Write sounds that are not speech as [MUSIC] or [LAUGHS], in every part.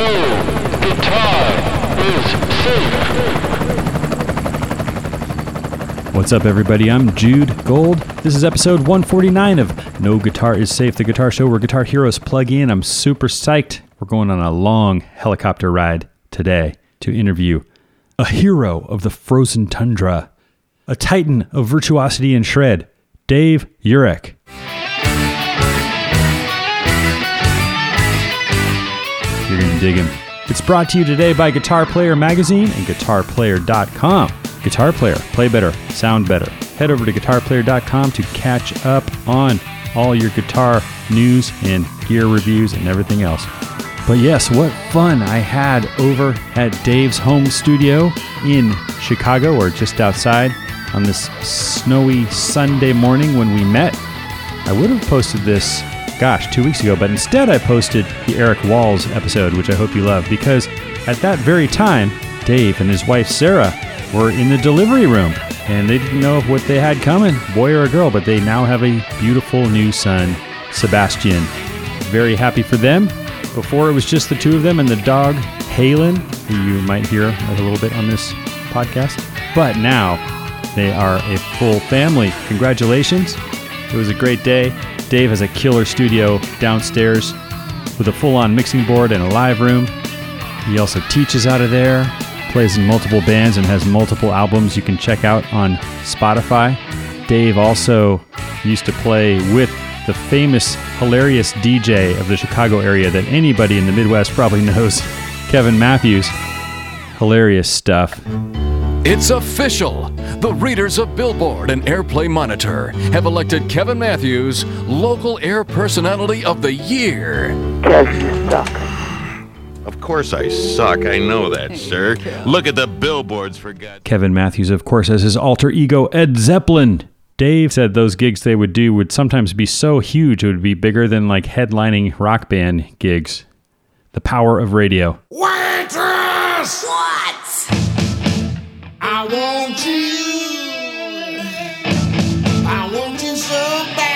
No guitar is safe. What's up, everybody? I'm Jude Gold. This is episode 149 of No Guitar is Safe, the guitar show where guitar heroes plug in. I'm super psyched. We're going on a long helicopter ride today to interview a hero of the frozen tundra, a titan of virtuosity and shred, Dave Uhrich. You're going to dig him. It's brought to you today by Guitar Player Magazine and GuitarPlayer.com. Guitar Player, play better, sound better. Head over to GuitarPlayer.com to catch up on all your guitar news and gear reviews and everything else. But yes, what fun I had over at Dave's home studio in Chicago or just outside on this snowy Sunday morning when we met. I would have posted this, gosh, two weeks ago, but instead I posted the Eric Walls episode, which I hope you love, because at that very time, Dave and his wife Sarah were in the delivery room and they didn't know what they had coming, boy or a girl, but they now have a beautiful new son, Sebastian. Very happy for them. Before it was just the two of them and the dog, Halen, who you might hear a little bit on this podcast. But now they are a full family. Congratulations. It was a great day. Dave has a killer studio downstairs with a full on mixing board and a live room. He also teaches out of there, plays in multiple bands, and has multiple albums you can check out on Spotify. Dave also used to play with the famous, hilarious DJ of the Chicago area that anybody in the Midwest probably [LAUGHS] knows, Kevin Matthews. Hilarious stuff. It's official. The readers of Billboard and Airplay Monitor have elected Kevin Matthews Local Air Personality of the Year. Of course I suck. I know that, [LAUGHS] sir. Look at the billboards for God. Kevin Matthews, of course, has his alter ego, Ed Zeppelin. Dave said those gigs they would do would sometimes be so huge it would be bigger than like headlining rock band gigs. The power of radio. Waitress! I want you. I want you so badly.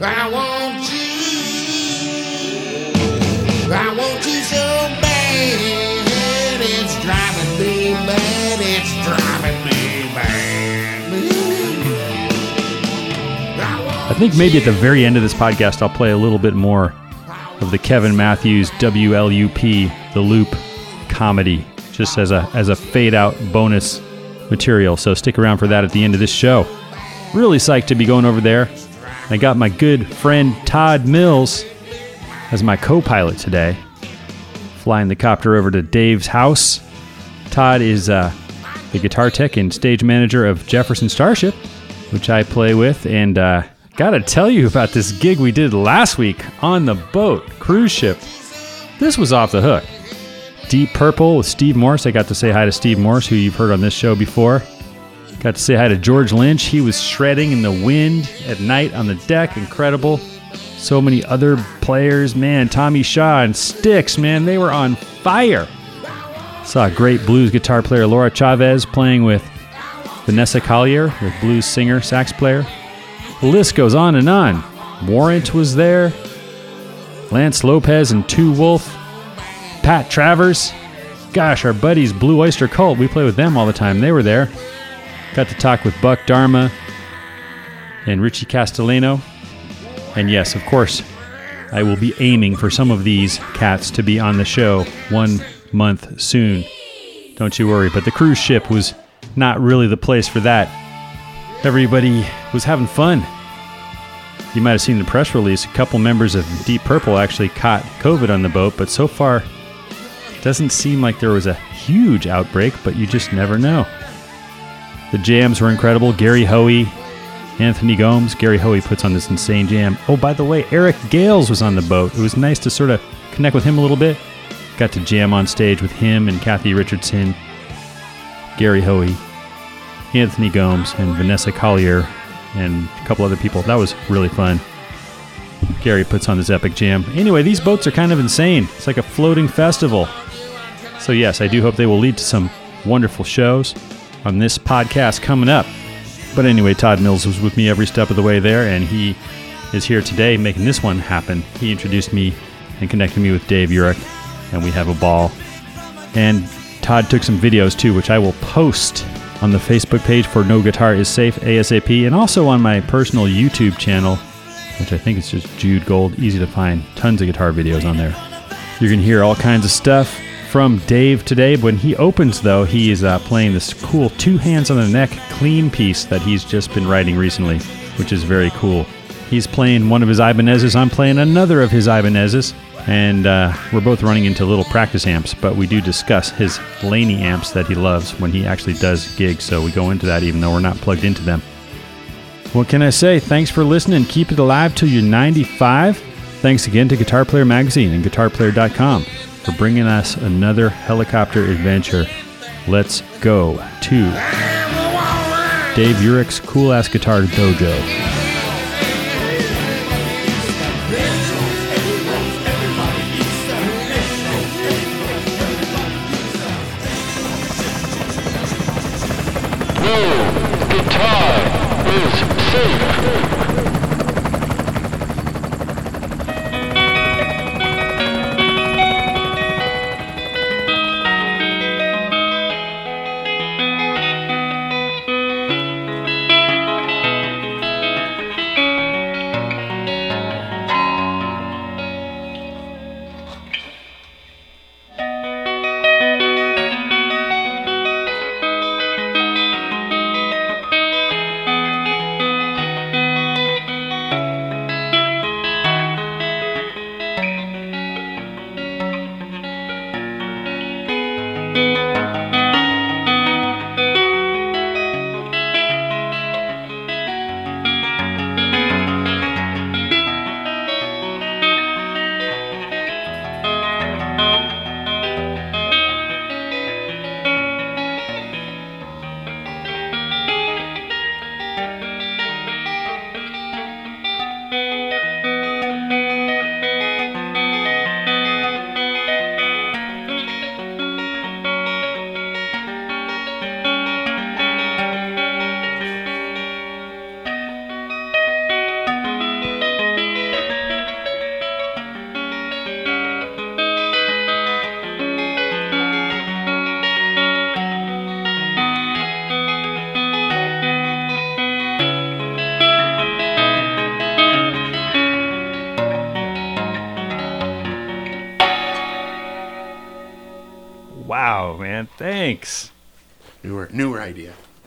I want you. I want you so bad. It's driving me mad. It's driving me mad. I I think maybe at the very end of this podcast, I'll play a little bit more of the Kevin Matthews WLUP, the Loop comedy, just as a as a fade out bonus material. So stick around for that at the end of this show. Really psyched to be going over there. I got my good friend Todd Mills as my co-pilot today, flying the copter over to Dave's house. Todd is uh, the guitar tech and stage manager of Jefferson Starship, which I play with, and uh, gotta tell you about this gig we did last week on the boat cruise ship. This was off the hook. Deep Purple with Steve Morse. I got to say hi to Steve Morse, who you've heard on this show before. Got to say hi to George Lynch. He was shredding in the wind at night on the deck. Incredible. So many other players, man. Tommy Shaw and Styx, man, they were on fire. Saw a great blues guitar player, Laura Chavez, playing with Vanessa Collier, the blues singer, sax player. The list goes on and on. Warrant was there. Lance Lopez and Two Wolf. Pat Travers. Gosh, our buddies Blue Oyster Cult, we play with them all the time. They were there. Got to talk with Buck Dharma and Richie Castellano. And yes, of course, I will be aiming for some of these cats to be on the show one month soon. Don't you worry. But the cruise ship was not really the place for that. Everybody was having fun. You might have seen the press release. A couple members of Deep Purple actually caught COVID on the boat, but so far, doesn't seem like there was a huge outbreak, but you just never know. The jams were incredible. Gary Hoey, Anthony Gomes. Gary Hoey puts on this insane jam. Oh, by the way, Eric Gales was on the boat. It was nice to sort of connect with him a little bit. Got to jam on stage with him and Cathy Richardson, Gary Hoey, Anthony Gomes, and Vanessa Collier, and a couple other people. That was really fun. Gary puts on this epic jam. Anyway, these boats are kind of insane. It's like a floating festival. So, yes, I do hope they will lead to some wonderful shows on this podcast coming up. But anyway, Todd Mills was with me every step of the way there, and he is here today making this one happen. He introduced me and connected me with Dave Uhrich, and we have a ball. And Todd took some videos too, which I will post on the Facebook page for No Guitar is Safe ASAP, and also on my personal YouTube channel, which I think is just Jude Gold. Easy to find. Tons of guitar videos on there. You're going to hear all kinds of stuff from Dave today. When he opens, though, he is uh, playing this cool two hands on the neck clean piece that he's just been writing recently, which is very cool. He's playing one of his Ibanez's. I'm playing another of his Ibanez's. And uh, we're both running into little practice amps, but we do discuss his Laney amps that he loves when he actually does gigs. So we go into that even though we're not plugged into them. What can I say? Thanks for listening. Keep it alive till you're 95. Thanks again to Guitar Player Magazine and GuitarPlayer.com for bringing us another helicopter adventure. Let's go to Dave Uhrich's Cool Ass Guitar Dojo.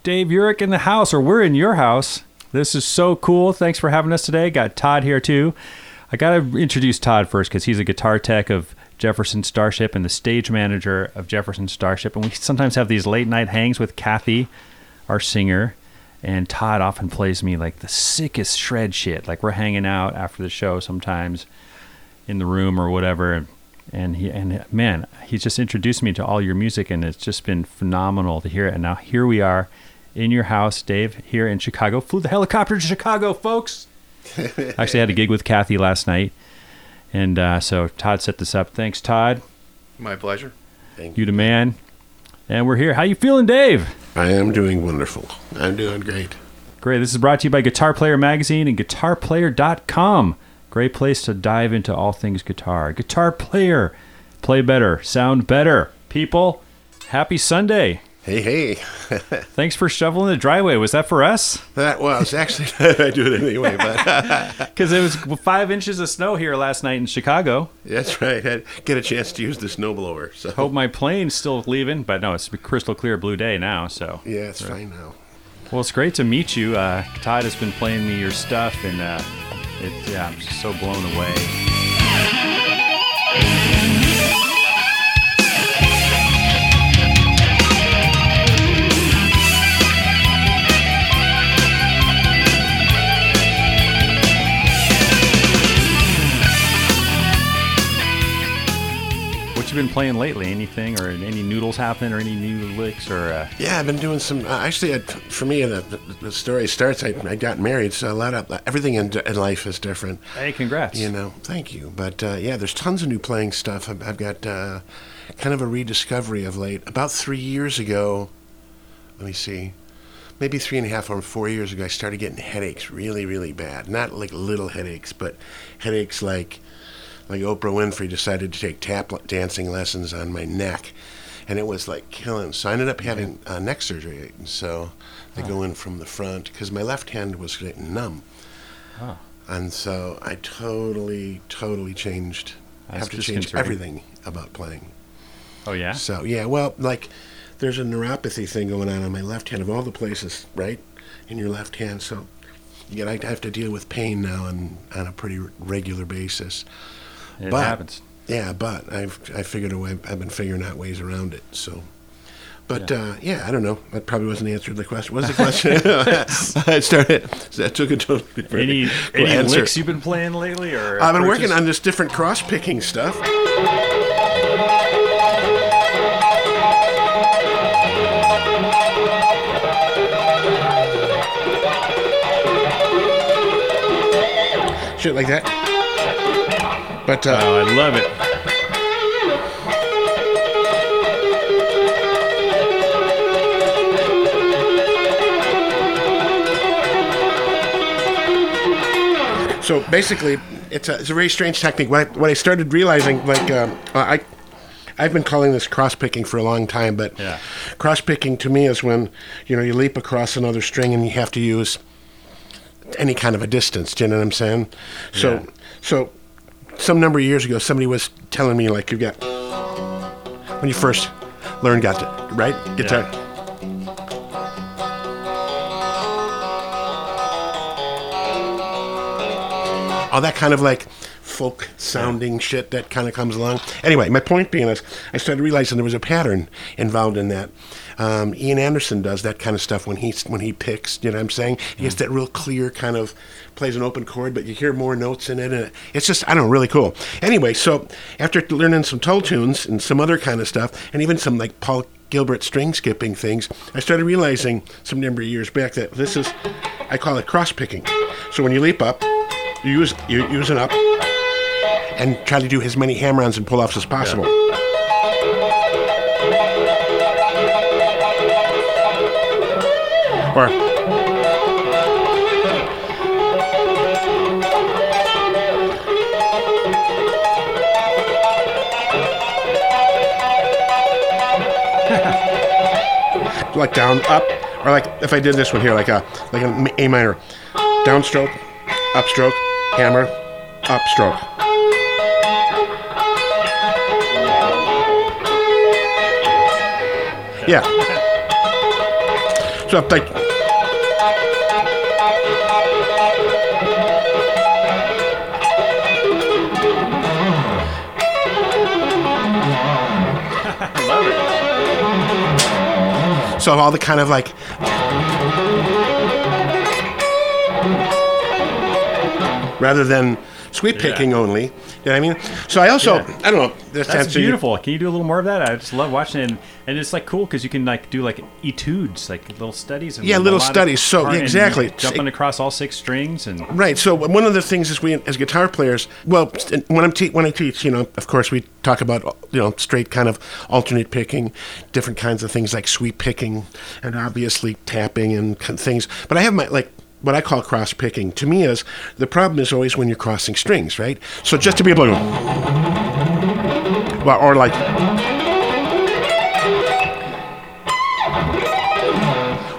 Dave Uhrich in the house, or we're in your house. This is so cool. Thanks for having us today. Got Todd here too. I got to introduce Todd first because he's a guitar tech of Jefferson Starship and the stage manager of Jefferson Starship. And we sometimes have these late night hangs with Cathy, our singer. And Todd often plays me like the sickest shred shit. Like we're hanging out after the show sometimes in the room or whatever. And he and man, he's just introduced me to all your music, and it's just been phenomenal to hear it. And now here we are in your house, Dave, here in Chicago. Flew the helicopter to Chicago, folks. [LAUGHS] Actually, I had a gig with Cathy last night, and uh, so Todd set this up. Thanks, Todd. My pleasure. Thank You the man. And we're here. How you feeling, Dave? I am doing wonderful. I'm doing great. Great. This is brought to you by Guitar Player Magazine and GuitarPlayer.com. Great place to dive into all things guitar. Guitar Player. Play better. Sound better. People, happy Sunday. Hey, hey. [LAUGHS] Thanks for shoveling the driveway. Was that for us? that was actually [LAUGHS] I do it anyway, but [LAUGHS] Because it was five inches of snow here last night in Chicago. that's right. I get a chance to use the snowblower. So Hope my plane's still leaving, but no, it's a crystal clear blue day now. So, yeah, it's fine now. well, it's great to meet you. Uh, Todd has been playing me your stuff, and uh, it, yeah, I'm just so blown away. You been playing lately? Anything or any noodles happen or any new licks or uh, Yeah, I've been doing some. Uh, actually, uh, for me, the, the, story starts. I, I got married, so a lot of everything in, in life is different. hey, congrats. You know, thank you. But uh, yeah, there's tons of new playing stuff. I've, I've got uh, kind of a rediscovery of late. About three years ago, let me see, maybe three and a half or four years ago, I started getting headaches really, really bad. Not like little headaches, but headaches like like Oprah Winfrey decided to take tap dancing lessons on my neck, and it was like killing. So I ended up having uh, neck surgery. And so they go in from the front because my left hand was getting numb, and so I totally, totally changed. That's have to change everything about playing. Oh yeah. So yeah, well, like there's a neuropathy thing going on on my left hand of all the places, right, in your left hand. So you get, I have to deal with pain now on on a pretty regular basis. It but- happens. Yeah, but I've I figured a way. I've been figuring out ways around it. So. But yeah. Uh, yeah, I don't know. That probably wasn't the answer to the question. What's the question? [LAUGHS] [LAUGHS] I started. I took a totally different Any any answer. licks you've been playing lately, or I've been working approaches? on this different cross picking stuff. Shit like that. But uh, Oh, I love it. So basically, it's a, it's a very strange technique. What I, what I started realizing, like, um, I, I've been calling this cross picking for a long time, but Yeah. cross picking to me is when you know you leap across another string and you have to use any kind of a distance. Do you know what I'm saying? So, Yeah. so some number of years ago, somebody was telling me like you got when you first learn got to right guitar. all that kind of like folk sounding shit that kind of comes along. Anyway, my point being is, I started realizing there was a pattern involved in that. Um, Ian Anderson does that kind of stuff when he when he picks. You know what I'm saying? He gets that real clear kind of plays an open chord, but you hear more notes in it, and it's just I don't know, really cool. Anyway, so after learning some toe tunes and some other kind of stuff, and even some like Paul Gilbert string skipping things, I started realizing some number of years back that this is I call it cross picking. So when you leap up, you use you use it up and try to do as many hammer-ons and pull-offs as possible. [LAUGHS] Like down, up, or like if I did this one here, like a like an A minor, downstroke, upstroke, hammer, upstroke. Yeah. [LAUGHS] So like so all the kind of like rather than sweep picking only. You know what I mean? So I also Yeah. I don't know. This That's answer you- beautiful. Can you do a little more of that? I just love watching it, and, and it's like cool because you can like do like etudes, like little studies. And Yeah, little studies. So, exactly. jumping across all six strings and Right. So one of the things is we, as guitar players, well, when I'm te- when I teach, you know, of course we talk about you know straight kind of alternate picking, different kinds of things like sweep picking, and obviously tapping and things. But I have my like. What I call cross picking to me is the problem is always when you're crossing strings, right? So just to be able to, well, or like,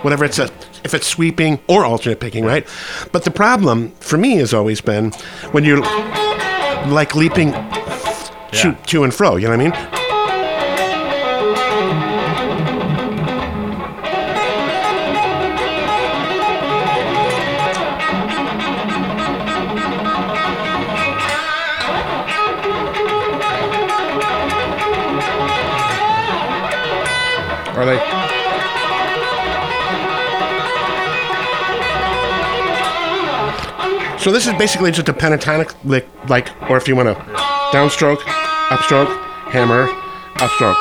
whatever it's a, if it's sweeping or alternate picking, right? But the problem for me has always been when you're like leaping to, to and fro. You know what I mean? Or like. So this is basically just a pentatonic lick, like, or if you want to downstroke, upstroke, hammer, upstroke.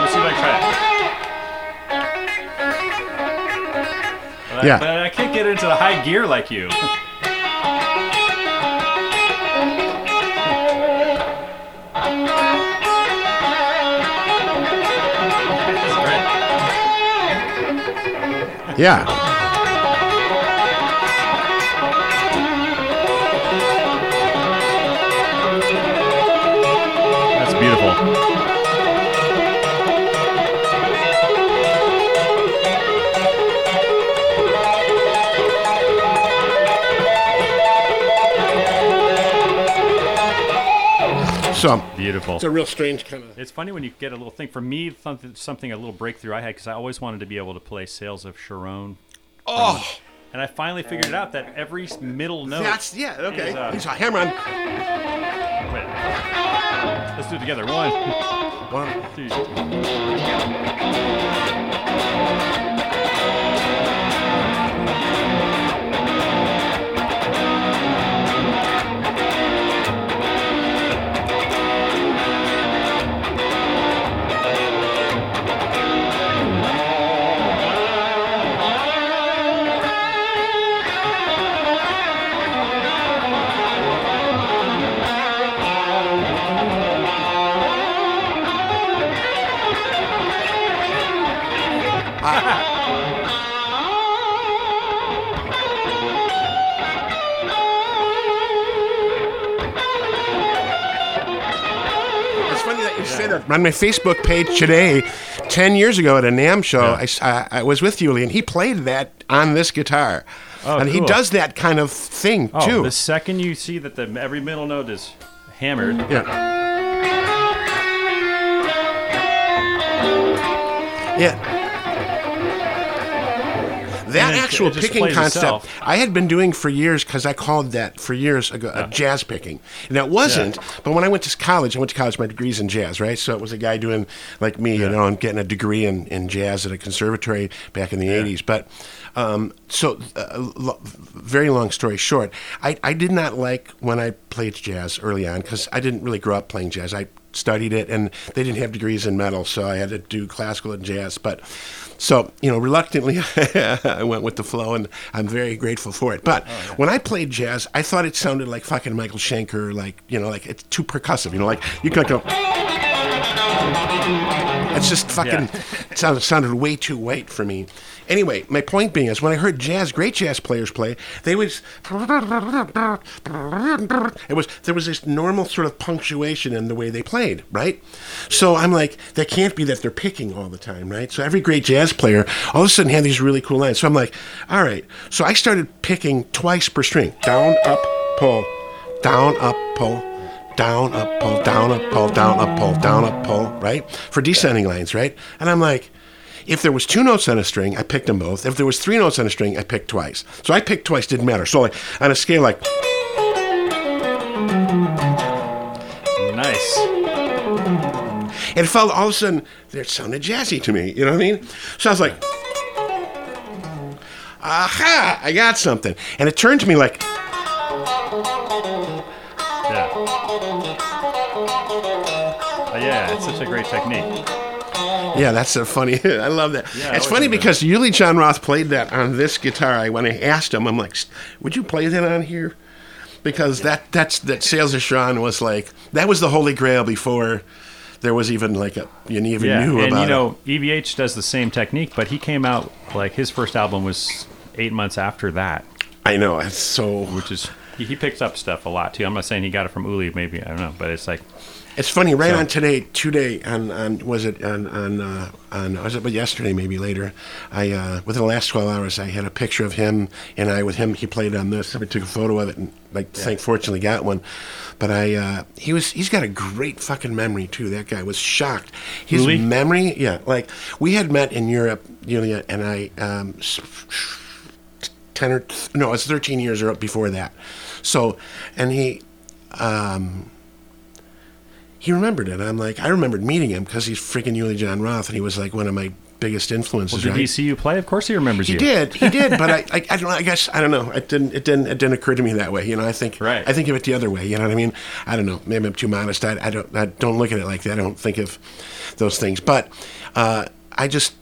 let's see if I can try it. But I- Yeah. but I can't get into the high gear like you. Yeah. So Beautiful. it's a real strange kind of. It's funny when you get a little thing. For me, something, something a little breakthrough I had because I always wanted to be able to play Sails of Charon. Oh, And I finally figured it out that every middle note. that's yeah. Okay, is, uh, he's a hammer on. Wait. Let's do it together. One, One, two. Say that. On my Facebook page today, 10 years ago at a NAMM show, I was with Uli, and he played that on this guitar. Oh, and he does that kind of thing, Oh, too. the second you see that the every middle note is hammered, Yeah. Yeah. That it- actual it picking concept itself. I had been doing for years because I called that for years ago a jazz picking. And it wasn't, but when I went to college, I went to college, my degree's in jazz, right? So it was a guy doing like me, you know, and getting a degree in, in jazz at a conservatory back in the 80s. But um, so, uh, lo- very long story short, I, I did not like when I played jazz early on because I didn't really grow up playing jazz. I studied it, and they didn't have degrees in metal, so I had to do classical and jazz. But so you know, reluctantly, [LAUGHS] I went with the flow, and I'm very grateful for it. But oh, when I played jazz, I thought it sounded like fucking Michael Schenker, like you know, like it's too percussive. You know, like you could go. It's just fucking it sounded, sounded way too white for me. Anyway, my point being is when I heard jazz, great jazz players play, they would. It was there was this normal sort of punctuation in the way they played, right? So I'm like, that can't be that they're picking all the time, right? So every great jazz player all of a sudden had these really cool lines. So I'm like, all right. So I started picking twice per string, down, up, pull, down, up, pull down, up, pull, down, up, pull, down, up, pull, down, up, pull, right? For descending lines, right? And I'm like, if there was two notes on a string, I picked them both. If there was three notes on a string, I picked twice. So I picked twice, didn't matter. So like on a scale like nice. it felt all of a sudden it sounded jazzy to me. You know what I mean? So I was like, aha, I got something. And it turned to me like, Yeah. Uh, yeah, it's such a great technique. Oh. Yeah, that's so funny. [LAUGHS] I love that. Yeah, it's funny that. because Uli Jon Roth played that on this guitar. I when I asked him, I'm like, "Would you play that on here?" Because that that's that Sails of Charon was like that was the holy grail before there was even like a you even Yeah, knew and about you it. know, EVH does the same technique, but he came out like his first album was eight months after that, I know it's so. which is he, he picks up stuff a lot too. I'm not saying he got it from Uli, maybe I don't know, but it's like It's funny. Right So- on today, today on on was it on on uh, on was it but yesterday maybe later. I uh, within the last twelve hours, I had a picture of him and I with him. He played on this. I took a photo of it and like thank fortunately got one. But I uh, he was he's got a great fucking memory too. That guy was shocked. His Uli? memory, yeah. Like we had met in Europe, Julia and I. Um, ten or no, it's thirteen years or before that. So, and he. Um, he remembered it. I'm like, I remembered meeting him because he's freaking Uli Jon Roth, and he was like one of my biggest influences. did right? he see you play? Of course he remembers He you. did, he did, but I, [LAUGHS] I, I don't. I guess I don't know. It didn't, it didn't, it didn't occur to me that way. You know, I think, Right. I think of it the other way. You know what I mean? I don't know. Maybe I'm too modest. I, I don't, I don't look at it like that. I don't think of those things. But uh, I just,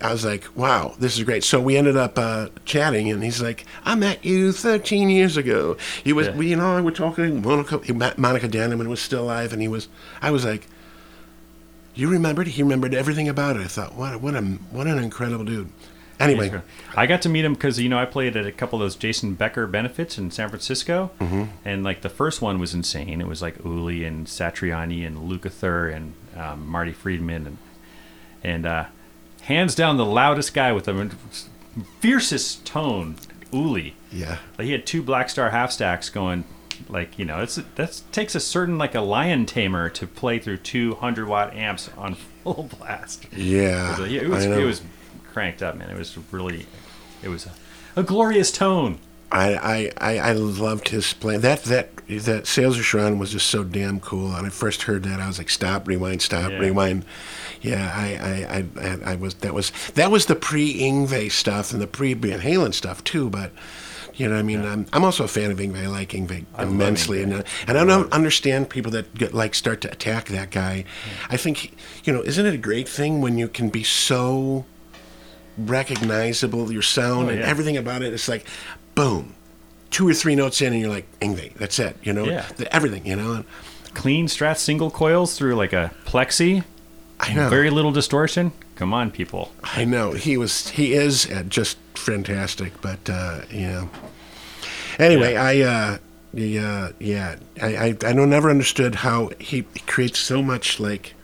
I was like, wow, this is great. So we ended up uh, chatting, and he's like, I met you 13 years ago. He was, Yeah. we, you know, we're talking. Monica, Monika Dannemann was still alive, and he was. I was like. You remembered? He remembered everything about it. I thought, what, what a, what an incredible dude. Anyway, I got to meet him because you know I played at a couple of those Jason Becker benefits in San Francisco, Mm-hmm. and like the first one was insane. It was like Uli and Satriani and Lukather and um, Marty Friedman and and uh, hands down the loudest guy with the fiercest tone, Uli. yeah. Like he had two Blackstar half stacks going like you know, it's that takes a certain like a lion tamer to play through 200 watt amps on full [LAUGHS] blast. Yeah, It was, I know. it was cranked up, man. It was really, it was a, a glorious tone. I, I, I, I loved his playing. That that that Sails of Charon was just so damn cool. And I first heard that, I was like, "Stop, rewind, stop, Yeah. rewind." Yeah, I, I, I, I, was that was that was the pre Yngwie stuff and the pre Van Halen stuff too. But you know, I mean, I'm, I'm also a fan of Yngwie. I like Yngwie immensely, and uh, and I don't understand people that get like start to attack that guy. I think you know, isn't it a great thing when you can be so recognizable, your sound Oh, and everything about it. It's like, boom, two or three notes in, and you're like, Yngwie, that's it. You know, Yeah. The- everything. You know, Clean Strat single coils through like a plexi, I know, very little distortion. Come on, people. I know. He was, he is uh, just fantastic. But uh, you know, anyway, I. Uh, the, uh, yeah, I, I, I don't never understood how he creates so much like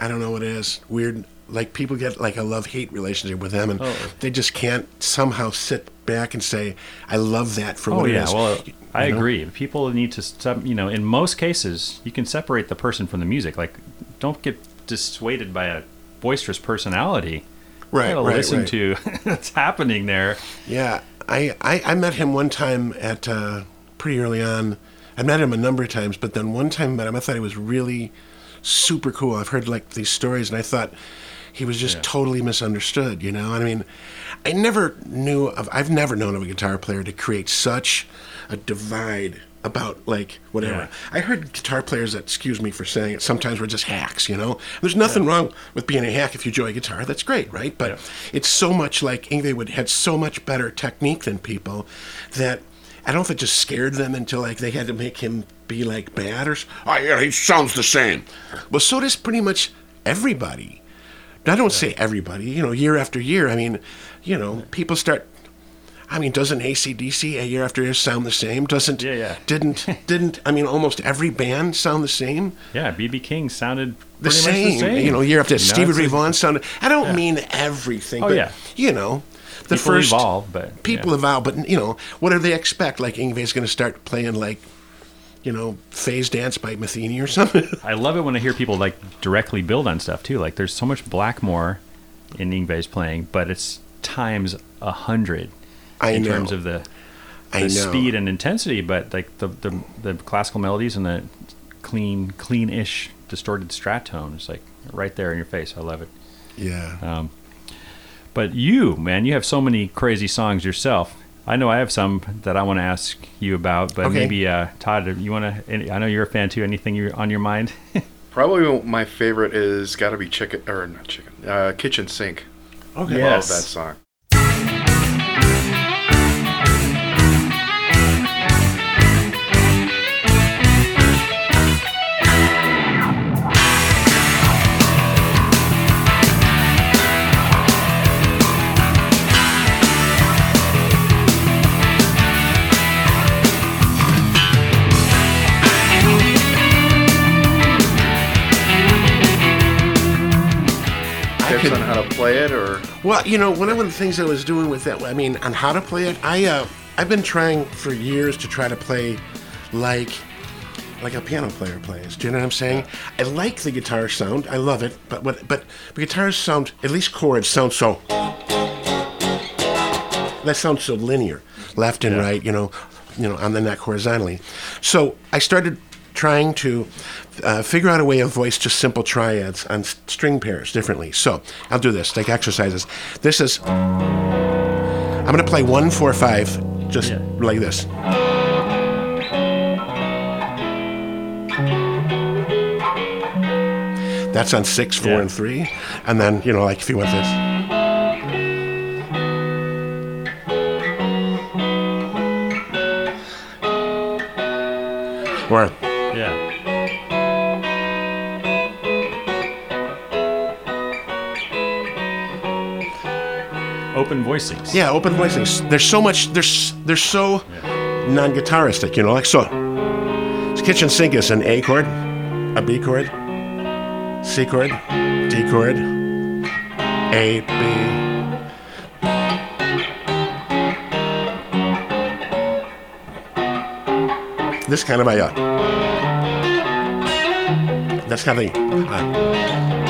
I don't know what it is weird. Like people get like a love hate relationship with them, and Oh. they just can't somehow sit back and say, "I love that for Oh what it yeah, is." well, I know? agree. People need to, you know, in most cases, you can separate the person from the music. Like, don't get dissuaded by a boisterous personality. Right, You gotta right, listen right. to [LAUGHS] what's happening there. Yeah, I, I, I met him one time at uh, pretty early on. I met him a number of times, but then one time I met him, I thought he was really super cool. I've heard like these stories, and I thought he was just Yeah. totally misunderstood. You know, I mean, I never knew of. I've never known of a guitar player to create such a divide about like whatever. Yeah. I heard guitar players that, excuse me for saying it, sometimes were just hacks, you know? There's nothing wrong with being a hack if you enjoy guitar. That's great, right? But Yeah. it's so much like Yngwie would had so much better technique than people that I don't know if it just scared them until like they had to make him be like bad or oh yeah he sounds the same. Well, so does pretty much everybody. I don't say everybody, you know, year after year. I mean, you know, people start. I mean, doesn't ACDC a year after year sound the same? Doesn't Yeah, yeah. didn't [LAUGHS] didn't I mean almost every band sound the same? Yeah, BB King sounded The same, much the same. you know, year after You know, Stevie Ray Vaughan sounded. I don't mean everything, Oh, but yeah. you know, the People first evolve, but people yeah. evolve. But you know, what do they expect? Like Yngwie's going to start playing like, you know, Phase Dance by Metheny or something. [LAUGHS] I love it when I hear people like directly build on stuff too. Like there's so much Blackmore in Yngwie's playing, but it's times a hundred in know. terms of the, I the speed and intensity. But like the, the the classical melodies and the clean, clean-ish distorted strat tone is like right there in your face. I love it. Yeah. Um, but you, man, you have so many crazy songs yourself. I know I have some that I want to ask you about, but Okay. maybe uh, Todd, you want to? I know you're a fan too. Anything you on your mind? [LAUGHS] Probably my favorite is got to be chicken or not chicken, uh, kitchen sink. Okay. Love that song. On how to play it, or Well, you know, one of the things I was doing with that, I mean, on how to play it, I uh, I've been trying for years to try to play like like a piano player plays. Do you know what I'm saying? I like the guitar sound. I love it, but what but the guitars sound at least chords sound so that sounds so linear, left and right, you know, you know, on the neck horizontally. So I started trying to uh, figure out a way of voice just simple triads on string pairs differently. So I'll do this, like exercises. This is I'm gonna play one, four, five, just Yeah. like this. That's on six, four, Yeah. and three, and then you know, like if you want this. Open voicings. yeah, open voicings. There's so much. There's they're so non-guitaristic. You know, like so. This kitchen sink is an A chord, a B chord, C chord, D chord, A B. this kind of a. Uh, that's kind of. Uh,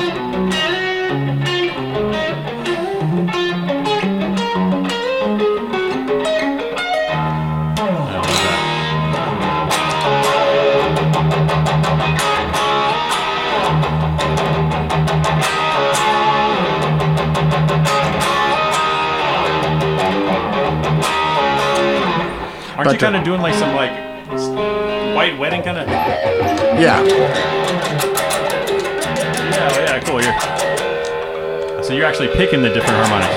Aren't you kind of doing like some like white wedding kind of? yeah. Yeah, yeah, cool. You're so you're actually picking the different harmonics.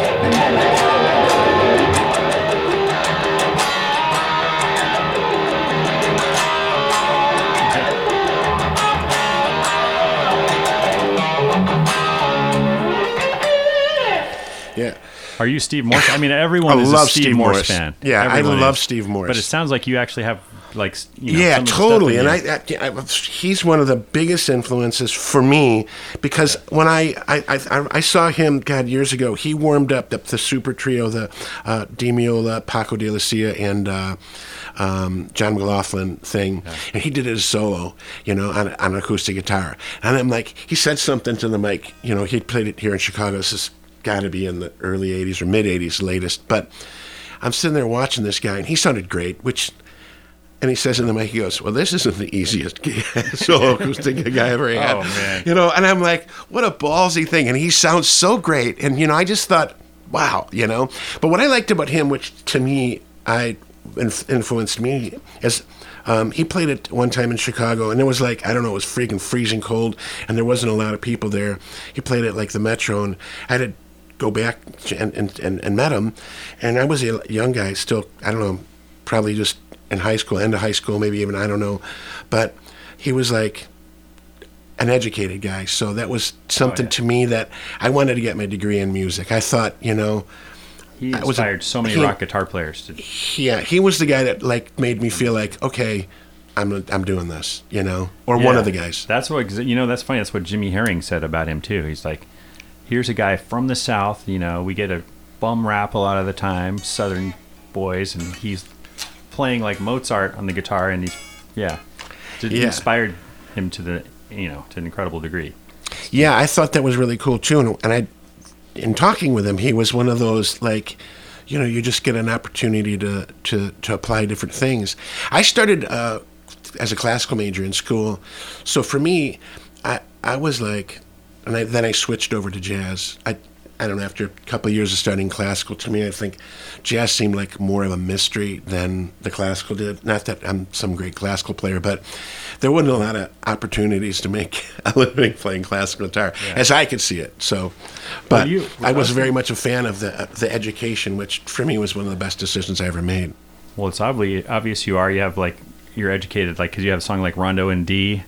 Are you Steve Morse? I mean, everyone [LAUGHS] I is love a Steve, Steve Morse, Morse. fan. Yeah, I love is. Steve Morse. But it sounds like you actually have like you know, yeah, some of the stuff totally. And. I, I, I, he's one of the biggest influences for me because when I, I, I, I saw him, God, years ago, he warmed up the, the super trio, the uh, Di Meola, Paco de Lucia, and uh, um, John McLaughlin thing, and he did it as solo, you know, on, on an acoustic guitar. And I'm like, he said something to the mic, you know, he played it here in Chicago. This got to be in the early 80s or mid 80s, latest. But I'm sitting there watching this guy, and he sounded great, which and he says in the mic, he goes, "Well, this isn't the easiest [LAUGHS] solo acoustic gig I ever had." Oh, man. You know, and I'm like, "What a ballsy thing!" And he sounds so great, and you know, I just thought, "Wow," you know. But what I liked about him, which to me, I inf- influenced me, is. Um, he played it one time in Chicago, and it was like I don't know, it was freaking freezing cold, and there wasn't a lot of people there. He played it like the Metro, and I had go back and and, and, and met him, and I was a young guy, still I don't know, probably just in high school, end of high school, maybe even I don't know, but he was like an educated guy, so that was something oh, yeah. to me that I wanted to get my degree in music. I thought, you know, he I was inspired so many he- rock guitar players to yeah, he was the guy that like made me feel like okay, I'm I'm doing this, you know, or one of the guys. That's what you know. That's funny. That's what Jimmy Herring said about him too. He's like, here's a guy from the South. You know, we get a bum rap a lot of the time, Southern boys, and he's playing like Mozart on the guitar, and he's yeah, it Yeah. inspired him to the you know to an incredible degree. Yeah, I thought that was really cool too. And, and I, in talking with him, he was one of those like, you know, you just get an opportunity to to to apply different things. I started uh, as a classical major in school, so for me, I I was like, and I, then I switched over to jazz. I. I don't know. After a couple of years of studying classical, to me, I think jazz seemed like more of a mystery than the classical did. Not that I'm some great classical player, but there wasn't a lot of opportunities to make [LAUGHS] a living playing classical guitar, as I could see it. So, but you- I was very much a fan of the the education, which for me was one of the best decisions I ever made. Well, it's obviously obvious you are. You have like you're educated, like because you have a song like Rondo in D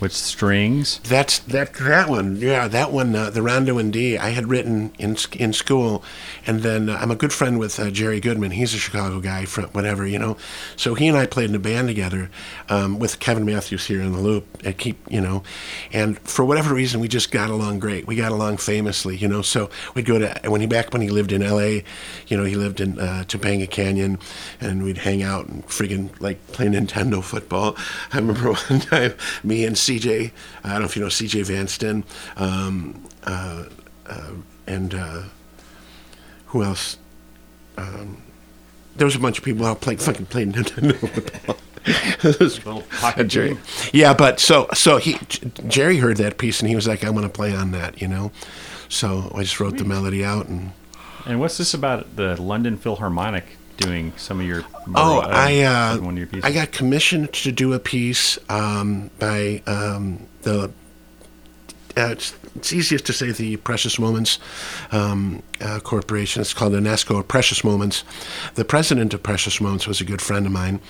with strings. That's that that one. Yeah, that one. Uh, the Rondo in D. I had written in in school, and then uh, I'm a good friend with uh, Jerry Goodman. He's a Chicago guy from whatever you know. So he and I played in a band together um, with Kevin Matthews here in the Loop. At keep you know, and for whatever reason, we just got along great. We got along famously, you know. So we'd go to when he back when he lived in L.A. You know, he lived in uh, Topanga Canyon, and we'd hang out and friggin' like play Nintendo football. [LAUGHS] I remember [LAUGHS] one time me and CJ, I don't know if you know CJ Vanston, um, uh, uh, and uh, who else? Um, there was a bunch of people out playing fucking playing [LAUGHS] Nintendo football. It was- Little pocket Jerry. Yeah, but so so he J- Jerry heard that piece and he was like, "I want to play on that," you know. So I just wrote the melody out and. And what's this about the London Philharmonic doing some of your? Oh, uh, I uh, one of your pieces? I got commissioned to do a piece um, by um, the. Uh, it's, it's easiest to say the Precious Moments um, uh, Corporation. It's called Enesco Precious Moments. The president of Precious Moments was a good friend of mine,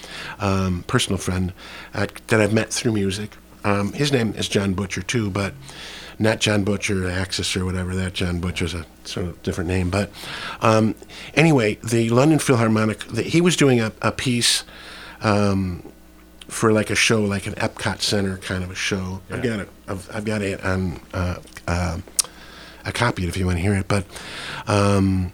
um, personal friend uh, that I've met through music. Um, his name is John Butcher too, but not John Butcher, Axis or whatever. That John Butcher's a sort of different name. But um, anyway, the London Philharmonic, the, he was doing a, a piece um, for like a show, like an Epcot Center kind of a show. I've got it. I've, I've got it on uh, uh, a copy if you want to hear it. But um,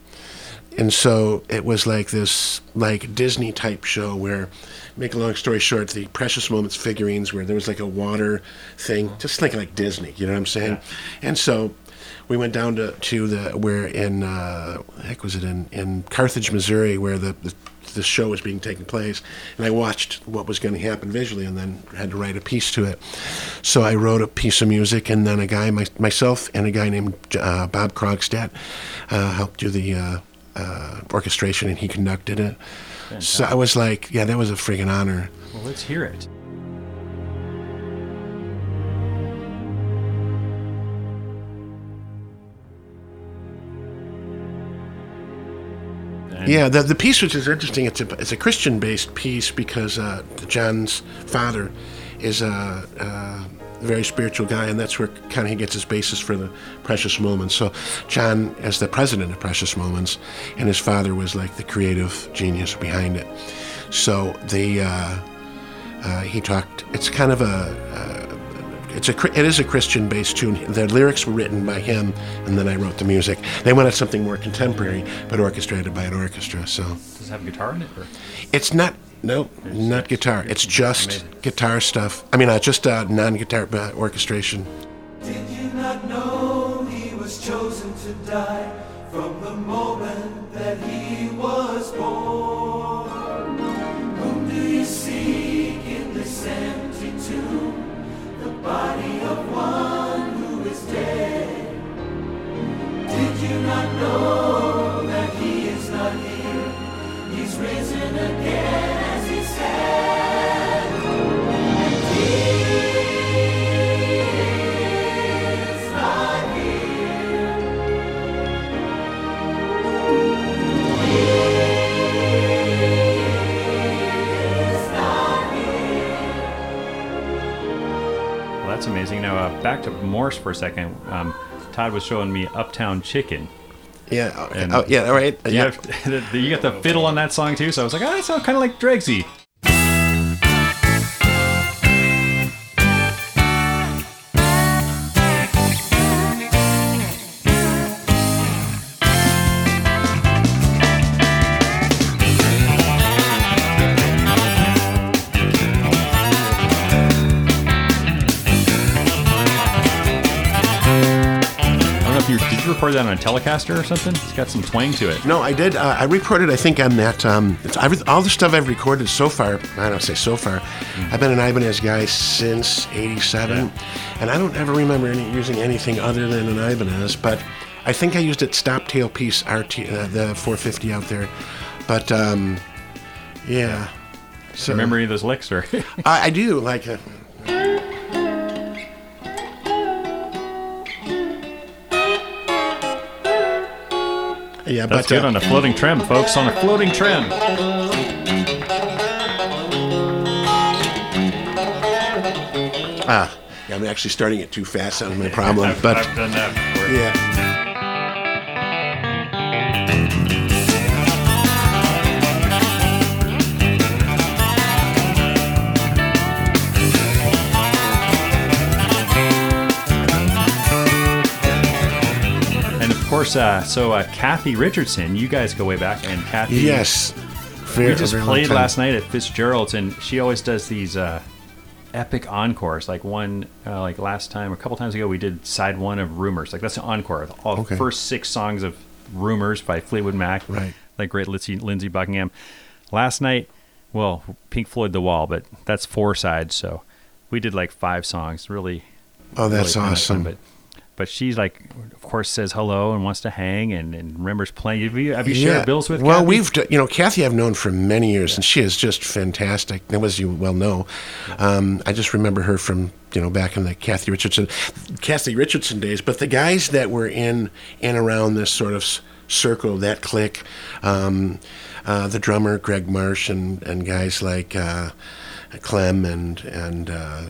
and so it was like this like Disney type show where, make a long story short, the Precious Moments figurines where there was like a water thing, just like like Disney, you know what I'm saying? And so we went down to, to the where in uh, heck was it in, in Carthage, Missouri, where the, the the show was being taken place, and I watched what was going to happen visually, and then had to write a piece to it. So I wrote a piece of music, and then a guy, my, myself, and a guy named uh, Bob Krogstad uh, helped do the uh, uh, orchestration, and he conducted it. So I was like, yeah, that was a friggin' honor. Well, let's hear it. Yeah, the, the piece which is interesting, it's a, it's a Christian based piece because uh, John's father is a, a very spiritual guy, and that's where kind of he gets his basis for the Precious Moments. So, John, as the president of Precious Moments, and his father was like the creative genius behind it. So, the uh, uh, he talked, it's kind of a. Uh, it's a it is a Christian based tune. The lyrics were written by him, and then I wrote the music. They wanted something more contemporary, but orchestrated by an orchestra. So Does it have a guitar in it? Or? it's not no, not guitar. It's just guitar stuff. I mean, uh, just uh, non-guitar uh, orchestration. Did you not know he was chosen to die from the moment that he was born? Whom do you seek in this empty tomb? The body of one who is dead. Did you not know uh, back to Morse for a second. Um, Todd was showing me Uptown Chicken. Yeah. Okay. And- oh, yeah. All right. You, Yeah. have, [LAUGHS] you got the fiddle on that song too, so I was like, oh, that sounds kind of like Dregsy. Record that on a Telecaster or something. It's got some twang to it. No, I did. Uh, I recorded. I think on that. Um, all the stuff I've recorded so far. I don't say so far. I've been an Ibanez guy since '87, and I don't ever remember any, using anything other than an Ibanez. But I think I used it stop tail piece RT, uh, the 450 out there. But um, yeah. So Remember any of those licks or? [LAUGHS] I, I do like. Uh, yeah, That's but good uh, on a floating trem, folks. On a floating trem. Ah, yeah, I'm actually starting it too fast. That's [LAUGHS] my problem. But I've done that before. yeah, course, uh, so uh, Cathy Richardson, you guys go way back, and Cathy. yes. We just played last night at Fitzgerald's, and she always does these uh, epic encores. Like one, uh, like last time, a couple times ago, we did side one of Rumours. Like that's an encore. Of all Okay. first six songs of Rumours by Fleetwood Mac. Right. Like great Lindsey, Lindsey Buckingham. Last night, well, Pink Floyd The Wall, but that's four sides, so we did like five songs. Really. Oh, that's really awesome. Fun, but but she's like, of course, says hello and wants to hang and, and remembers playing. Have you, have you shared bills with? Her? Well, Cathy? we've d- you know Cathy I've known for many years, and she is just fantastic. As you well know, um, I just remember her from you know back in the Cathy Richardson, Cathy Richardson days. But the guys that were in and around this sort of circle, that clique, um, uh, the drummer Greg Marsh, and and guys like uh, Clem and and. Uh,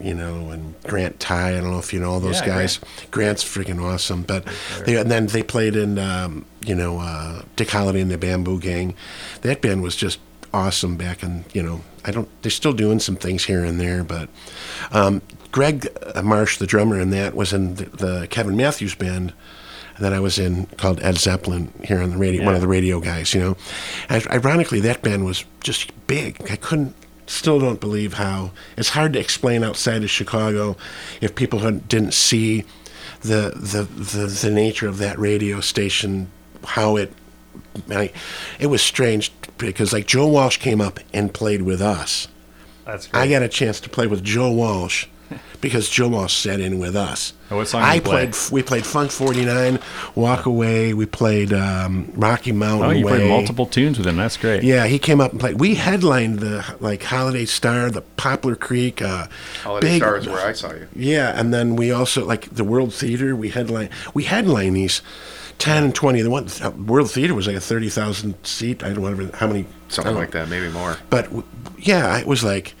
you know, and Grant Ty. I don't know if you know all those Yeah, guys. Grant's freaking awesome. But they, and then they played in, um, you know, uh, Dick Holiday and the Bamboo Gang. That band was just awesome back in, you know, I don't. They're still doing some things here and there, but um, Greg Marsh, the drummer in that, was in the, the Kevin Matthews band. that I was in called Ed Zeppelin here on the radio, one of the radio guys, you know. And ironically, that band was just big. I couldn't, still don't believe how, it's hard to explain outside of Chicago if people didn't see the, the, the, the nature of that radio station, how it, I, it was strange because like Joe Walsh came up and played with us. That's I got a chance to play with Joe Walsh [LAUGHS] because Joe Walsh sat in with us. Oh, what song I you play? played. We played Funk 49, Walk Away. We played um, Rocky Mountain Oh, you Way. played multiple tunes with him. That's great. Yeah, he came up and played. We headlined the like Holiday Star, the Poplar Creek. Uh, Holiday big, Star is where I saw you. Yeah, and then we also like the World Theater. We headline. We headline these. 10 and 20 the one uh, world theater was like a 30,000 seat I don't know how many Something like that, maybe more. but w- yeah, it was like,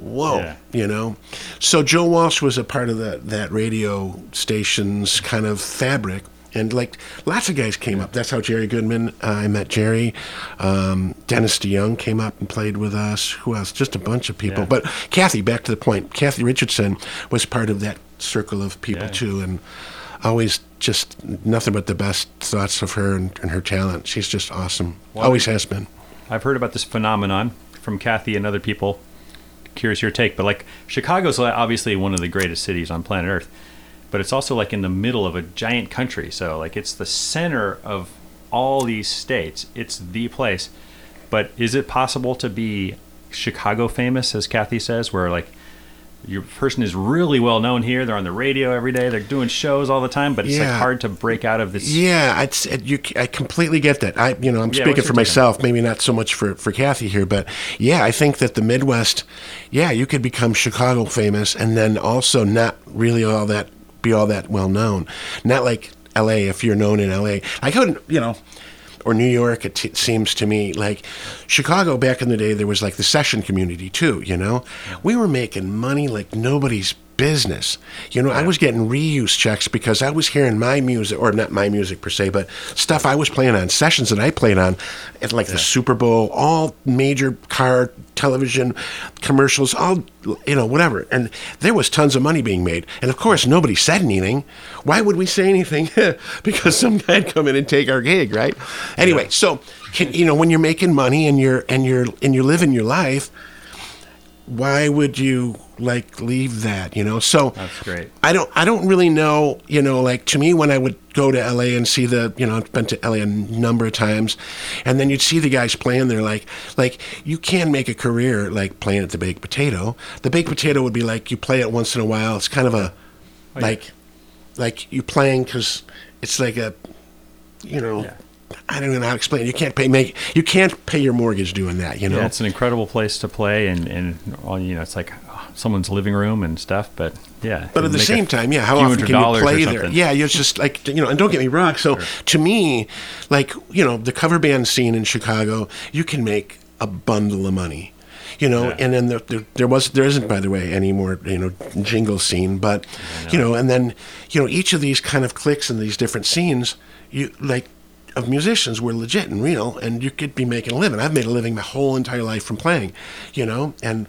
whoa, Yeah. you know. So Joe Walsh was a part of that that radio station's kind of fabric, and like lots of guys came up. That's how Jerry Goodman. Uh, I met Jerry. Um, Dennis DeYoung came up and played with us. Who else? Just a bunch of people. Yeah. But Cathy, back to the point. Cathy Richardson was part of that circle of people Yeah. too, and always just nothing but the best thoughts of her and, and her talent. She's just awesome. Always has been. I've heard about this phenomenon from Cathy and other people. Curious your take, but like Chicago's obviously one of the greatest cities on planet Earth, but it's also like in the middle of a giant country. So like it's the center of all these states. It's the place. But is it possible to be Chicago famous, as Cathy says, where like your person is really well known here? They're on the radio every day. They're doing shows all the time, but it's like hard to break out of this. Yeah, I'd, s- you, I completely get that. I, you know, I'm Yeah, speaking for myself, maybe not so much for, for Cathy here, but yeah, I think that the Midwest, yeah, you could become Chicago famous and then also not really all that, be all that well known. Not like LA, if you're known in LA. I couldn't, you know, or New York, it t- seems to me like Chicago back in the day, there was like the session community too, you know? We were making money like nobody's business. You know, I was getting reuse checks because I was hearing my music, or not my music per se, but stuff I was playing on, sessions that I played on at like the Super Bowl, all major car, television, commercials, all, you know, whatever. And there was tons of money being made. And of course, nobody said anything. Why would we say anything? [LAUGHS] because some guy'd come in and take our gig, right? Anyway, so, can, you know, when you're making money and you're, and you're, and you're living your life, why would you like leave that you know so That's great. i don't i don't really know you know like to me when i would go to la and see the you know i've been to la a number of times and then you'd see the guys playing there like like you can make a career like playing at the baked potato the baked potato would be like you play it once in a while it's kind of a oh, like like you playing because it's like a you know Yeah. I don't even know how to explain it. you can't pay make you can't pay your mortgage doing that you know Yeah, it's an incredible place to play, and and you know, it's like oh, someone's living room and stuff. But yeah, But at the same time, yeah, how often can you play there? Yeah, you're just like you know, and don't get me wrong. So to me, like you know, the cover band scene in Chicago, you can make a bundle of money. You know, Yeah. and then there, there, there was there isn't by the way any more you know jingle scene, but you know, and then you know each of these kind of cliques in these different scenes, you like of musicians were legit and real, and you could be making a living. I've made a living my whole entire life from playing, you know, and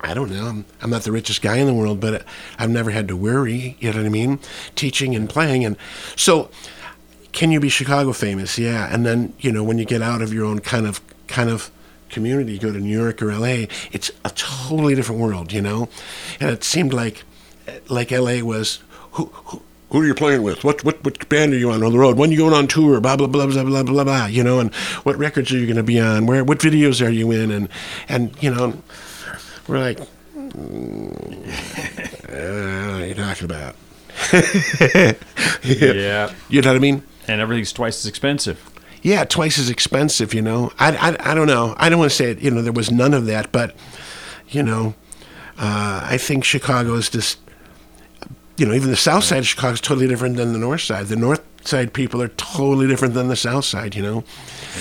I don't know. I'm, I'm not the richest guy in the world, but I've never had to worry. You know what I mean? Teaching and playing, and so can you be Chicago famous? Yeah, and then you know when you get out of your own kind of kind of community, go to New York or L.A. It's a totally different world, you know. And it seemed like like L.A. was who. who who are you playing with? What what what band are you on on the road? When you going on tour? Blah blah blah blah blah blah blah. You know, and what records are you going to be on? Where what videos are you in? And and you know, we're like, mm, [LAUGHS] uh, what are you talking about? [LAUGHS] yeah, You know what I mean? and everything's twice as expensive. Yeah, twice as expensive. You know, I, I, I don't know. I don't want to say it. You know, there was none of that, but you know, uh, I think Chicago is just. You know, even the south side of Chicago is totally different than the north side. The north side people are totally different than the south side. You know,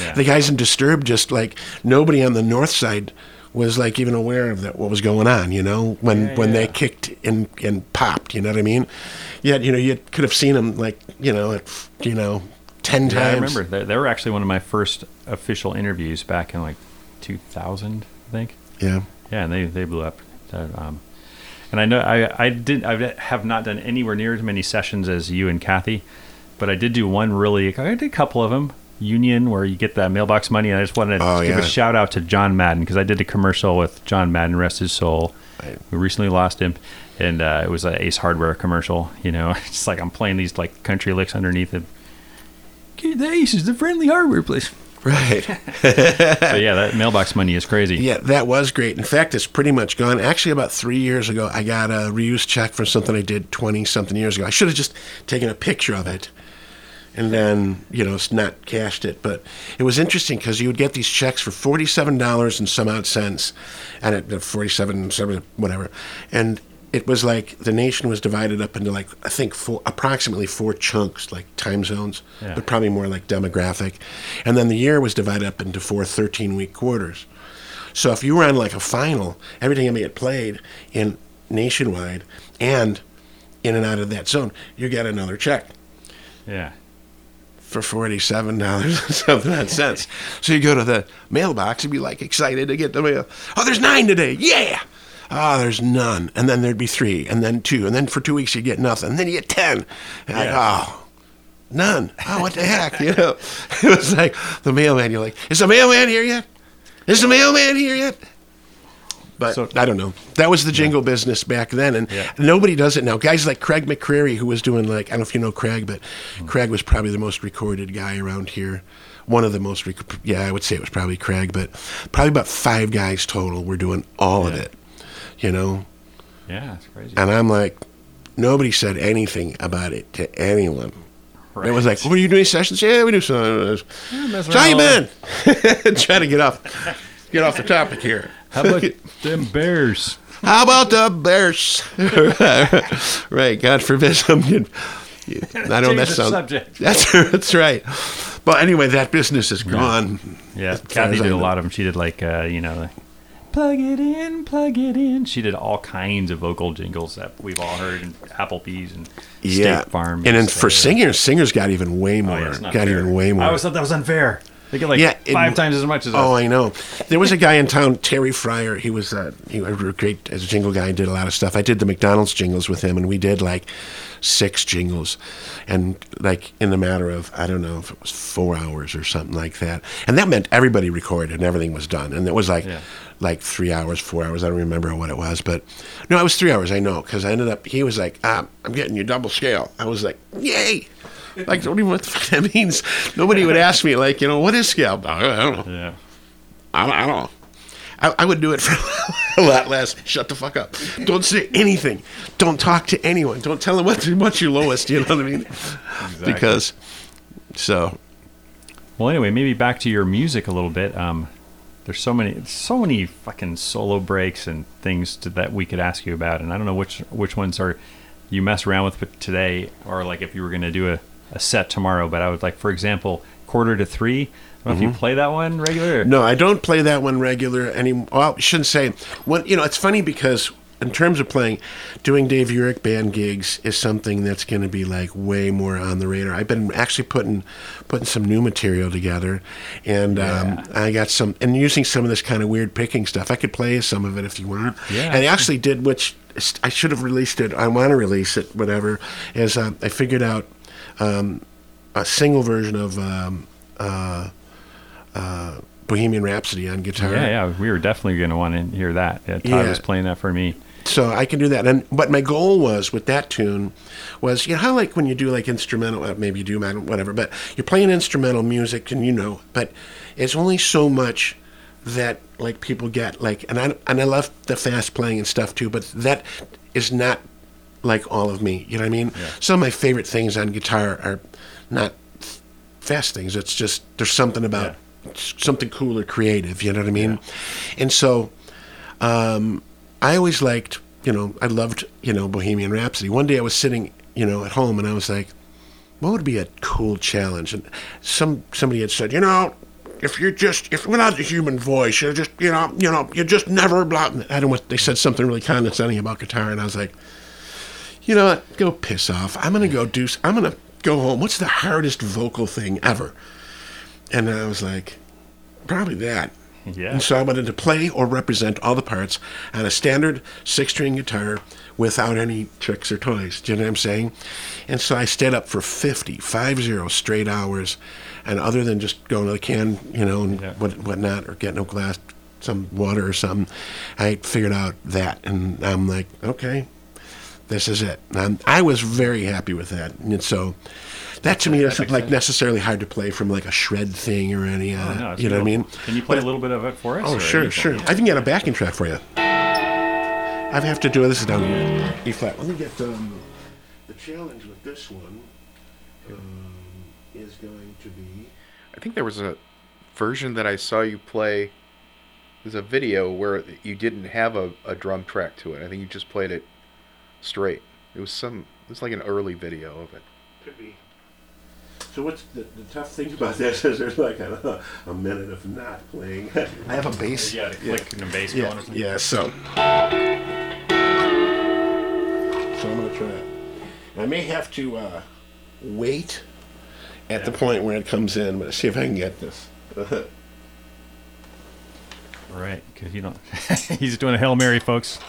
Yeah. the guys in Disturbed just like nobody on the north side was like even aware of that what was going on. You know, when Yeah, when they kicked and and popped. You know what I mean? Yet you know you could have seen them like you know at you know ten Yeah, I remember they, they were actually one of my first official interviews back in like 2000, I think. Yeah. Yeah, and they they blew up. Uh, um, and I know I I did I have not done anywhere near as many sessions as you and Cathy, but I did do one really. I did a couple of them. Union, where you get that mailbox money, and I just wanted to Oh, give yeah. a shout out to John Madden because I did a commercial with John Madden, rest his soul. We recently lost him, and uh, it was an Ace Hardware commercial. You know, [LAUGHS] it's like I'm playing these like country licks underneath it. The Ace is the friendly hardware place. Right. [LAUGHS] [LAUGHS] So yeah, that mailbox money is crazy. Yeah, that was great. In fact, it's pretty much gone. Actually, about three years ago, I got a reused check for something I did 20 something years ago. I should have just taken a picture of it and then, you know, s- not cashed it. But it was interesting because you would get these checks for $47 and some odd cents, and at 47 some- whatever. And it was like the nation was divided up into like, I think, four, approximately four chunks, like time zones, Yeah. but probably more like demographic. And then the year was divided up into four 13 week quarters. So if you were on like a final, everything that get played in nationwide and in and out of that zone, you get another check Yeah. for forty-seven dollars [LAUGHS] and something odd cents. So you go to the mailbox and be like excited to get the mail. Oh, there's nine today. Yeah. Ah, there's none, and then there'd be three, and then two, and then for two weeks you get nothing, and then you get ten. And like, oh, none. Oh, what the heck? [LAUGHS] You know, it was like the mailman. You're like, is the mailman here yet? Is the mailman here yet? But So- I don't know. That was the jingle business back then, and Yeah. nobody does it now. Guys like Craig McCreary, who was doing like I don't know if you know Craig, but Craig was probably the most recorded guy around here. One of the most, rec- yeah, I would say it was probably Craig, but probably about five guys total were doing all of it. You know, Yeah, it's crazy. and I'm like, nobody said anything about it to anyone. It was like, "What are you doing sessions? Yeah, we do some. So how you been? Trying to get off, get off the topic here. How about them Bears? How about the Bears? [LAUGHS] right. God forbid something. I don't know Change that the sounds. subject. [LAUGHS] That's that's right. But anyway, that business is gone. Yeah, far Cathy did a lot of them. She did like uh, you know, plug it in, plug it in. She did all kinds of vocal jingles that we've all heard in Applebee's and Yeah. State Farm. And then for singers, singers got even way Oh, more. yeah, got fair. even way more. I always thought that was unfair. They get like Yeah, it- five times as much as Oh, us. I know. There was a guy in town, Terry Fryer. He was uh, he was great as a jingle guy. and Did a lot of stuff. I did the McDonald's jingles with him, and we did like six jingles, and like in the matter of I don't know if it was four hours or something like that. And that meant everybody recorded and everything was done. And it was like Yeah. Like three hours, four hours. I don't remember what it was, but no, it was three hours. I know because I ended up. He was like, ah, "I'm getting you double scale." I was like, "Yay!" Like, don't even what the fuck [LAUGHS] that means. Nobody would ask me, like, you know, what is scale? I don't know. Yeah. I, I don't know. I, I would do it [LAUGHS] for a lot less. Shut the fuck up. Don't say anything. Don't talk to anyone. Don't tell them what's, what's your lowest. You know what I mean? Exactly. Because, so, Well, anyway, maybe back to your music a little bit. Um, there's so many, so many fucking solo breaks and things to, that we could ask you about, and I don't know which which ones are you mess around with today, or like if you were going to do a, a set tomorrow. But I would like, for example, quarter to three. I don't know if you mm-hmm. play that one regular. no, I don't play that one regular anymore. Well, I shouldn't say. When, you know, it's funny because in terms of playing, doing Dave Uhrich band gigs is something that's going to be like way more on the radar. I've been actually putting putting some new material together, and um, I got some and using some of this kind of weird picking stuff. I could play some of it if you want. Yeah. and I actually did, which I should have released it. I want to release it, whatever. Is uh, I figured out um, a single version of. Um, uh, uh, Bohemian Rhapsody on guitar. Yeah, yeah, we were definitely going to want to hear that. Yeah, Todd Yeah. was playing that for me. So I can do that. And but my goal was with that tune was you know how like when you do like instrumental, uh, maybe you do whatever, but you're playing instrumental music and you know, but it's only so much that like people get like, and I and I love the fast playing and stuff too, but that is not like all of me. You know what I mean? Some of my favorite things on guitar are not fast things. It's just there's something about something cool or creative. You know what I mean? And so um, I always liked, you know, I loved, you know, Bohemian Rhapsody. One day I was sitting, you know, at home and I was like, what would be a cool challenge? And some somebody had said, you know, if you're just if without the human voice, you're just you know you know you're just never blah. I don't they said something really condescending about guitar, and I was like, you know what, go piss off. I'm gonna go do. I'm gonna go home. What's the hardest vocal thing ever? And I was like, probably that. Yeah. And so I wanted to play or represent all the parts on a standard six string guitar without any tricks or toys. Do you know what I'm saying? And so I stayed up for 50, 50 straight hours. And other than just going to the can, you know, and Yeah. what, whatnot, or getting a glass, some water or something, I figured out that. And I'm like, okay, this is it. And I was very happy with that. And so that to me isn't like necessarily hard to play from like a shred thing or any, uh, Oh, no, it's you know what I mean? Can you play But- a little bit of it for us? Oh, or sure, anything? sure. I can get a backing track for you. I have to do this is down. E flat. Let me get um, the challenge with this one. Um, is going to be. I think there was a version that I saw you play. There's a video where you didn't have a, a drum track to it. I think you just played it straight. It was some. It was like an early video of it. Could be. So what's the, the tough thing about [LAUGHS] this is there's like a, a minute of not playing. I have a bass. Yeah, the click and the bass Yeah, going or something. yeah. So. So I'm gonna try it. I may have to uh, wait at the point where it comes in, but see if I can get this. Right, because you don't. [LAUGHS] he's doing a hail mary, folks.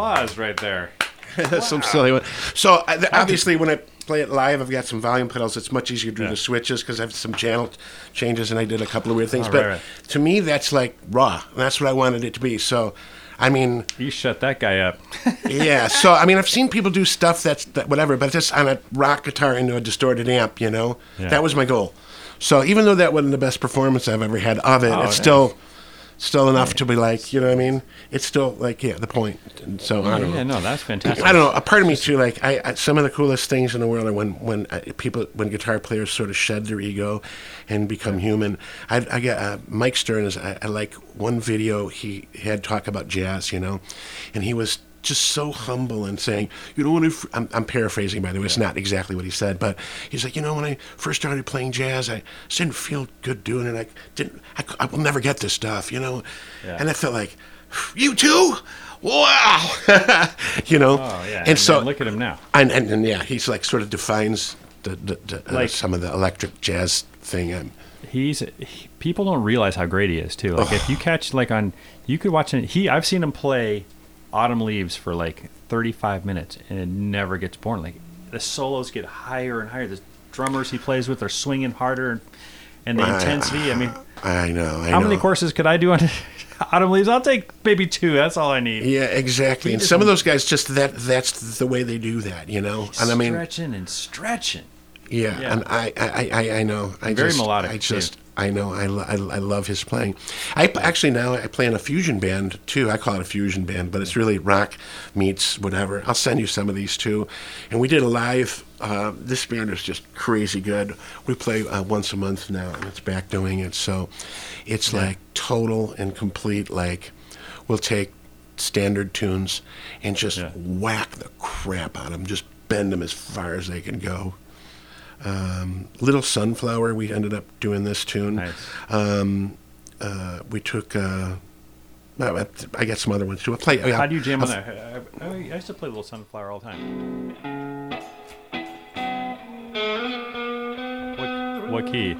Applause right there. [LAUGHS] That's some silly one. So uh, I, th- obviously, when I play it live, I've got some volume pedals. It's much easier to do Yeah. the switches because I have some channel changes, and I did a couple of weird things. Oh, but right, right. to me, that's like raw. And that's what I wanted it to be. So, I mean, You shut that guy up. [LAUGHS] yeah. So I mean, I've seen people do stuff that's that whatever, but just on a rock guitar into a distorted amp. You know, Yeah. that was my goal. So even though that wasn't the best performance I've ever had of it, Oh, it's yeah. still. Still enough to be like, you know what I mean? It's still like, yeah, the point. And so I don't know. Yeah, no, that's fantastic. I don't know. A part of me too, like I, I some of the coolest things in the world are when when uh, people when guitar players sort of shed their ego and become human. I, I get uh, Mike Stern is I, I like one video he had talk about jazz, you know, and he was just so humble and saying, you know, when I f- I'm, I'm paraphrasing by the way, it's not exactly what he said, but he's like, you know, when I first started playing jazz, I just didn't feel good doing it. I didn't. I will never get this stuff, you know, Yeah. and I felt like, you too. Wow, [LAUGHS] you know, Oh, yeah. and, so look at him now. and, and, and yeah, he's like sort of defines the, the, the uh, Like- some of the electric jazz thing. Um, He's he, people don't realize how great he is too. Like if you catch like on you could watch him. He I've seen him play Autumn Leaves for like 35 minutes and it never gets boring. Like the solos get higher and higher. The drummers he plays with are swinging harder and, and the I- intensity. I mean, I know. I how know. many courses could I do on [LAUGHS] Autumn Leaves? I'll take maybe two. That's all I need. Yeah, exactly. And some of those guys just that that's the way they do that, you know. And I mean, stretching and stretching. yeah, yeah. and I, I, I, I know. I Very just, melodic, I too. I know. I, lo- I, I love his playing. I actually now I play in a fusion band too. I call it a fusion band, but it's really rock meets whatever. I'll send you some of these too. And we did a live. Uh, this band is just crazy good. We play uh, once a month now, and it's back doing it. So it's like total and complete. Like we'll take standard tunes and just Yeah. whack the crap out of them. Just bend them as far as they can go. Um, Little Sunflower, we ended up doing this tune. Nice. Um, uh, we took. Uh, I I got some other ones too. I play. How do you jam on that? I, I, I used to play Little Sunflower all the time. What, what key?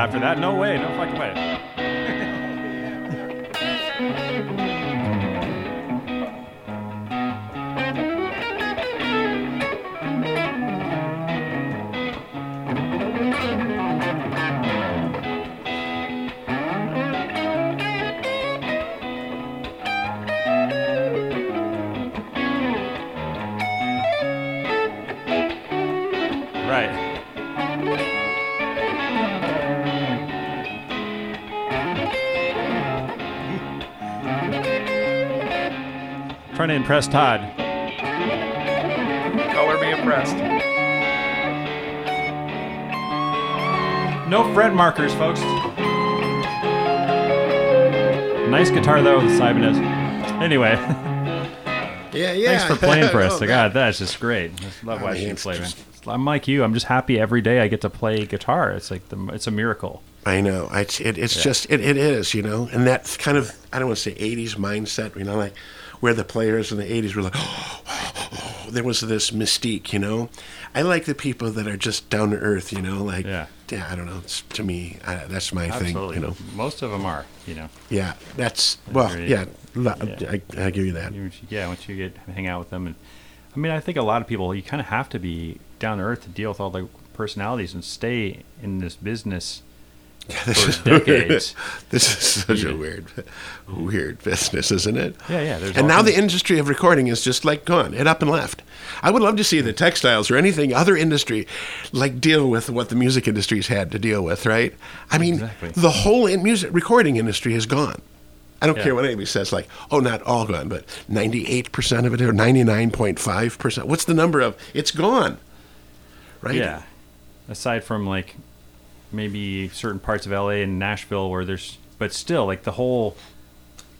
After that. No way. No fucking way. To impress Todd. Color me impressed. No fret markers, folks. Nice guitar though, the Ibanez. Anyway, Yeah, [LAUGHS] yeah. thanks for playing for [LAUGHS] us. Oh, God, that's just great. I love oh, I watching mean, you it's play, man. just- I'm like you. I'm just happy every day I get to play guitar. It's like the, it's a miracle. I know. I, it, it's Yeah. just it, it is, you know, and that kind of I don't want to say '80s mindset, you know, like where the players in the '80s were like, [GASPS] there was this mystique, you know. I like the people that are just down to earth, you know, like Yeah. I don't know. It's, to me, I, that's my Absolutely. thing, you know. Most of them are. You know. Yeah, that's well, yeah, Yeah. I, I give you that. Yeah, once you get hang out with them, and I mean, I think a lot of people you kind of have to be down to earth to deal with all the personalities and stay in this business [LAUGHS] for decades. This is such a weird, weird business, isn't it? Yeah, yeah. There's And now the industry of recording is just like gone. It up and left. I would love to see the textiles or anything other industry like deal with what the music industry's had to deal with, right? I mean, Exactly. the whole in music recording industry is gone. I don't Yeah. care what anybody says, like, oh, not all gone, but 98% of it or 99.5%. What's the number of? It's gone. Right? Yeah. Aside from like maybe certain parts of LA and Nashville where there's but still like the whole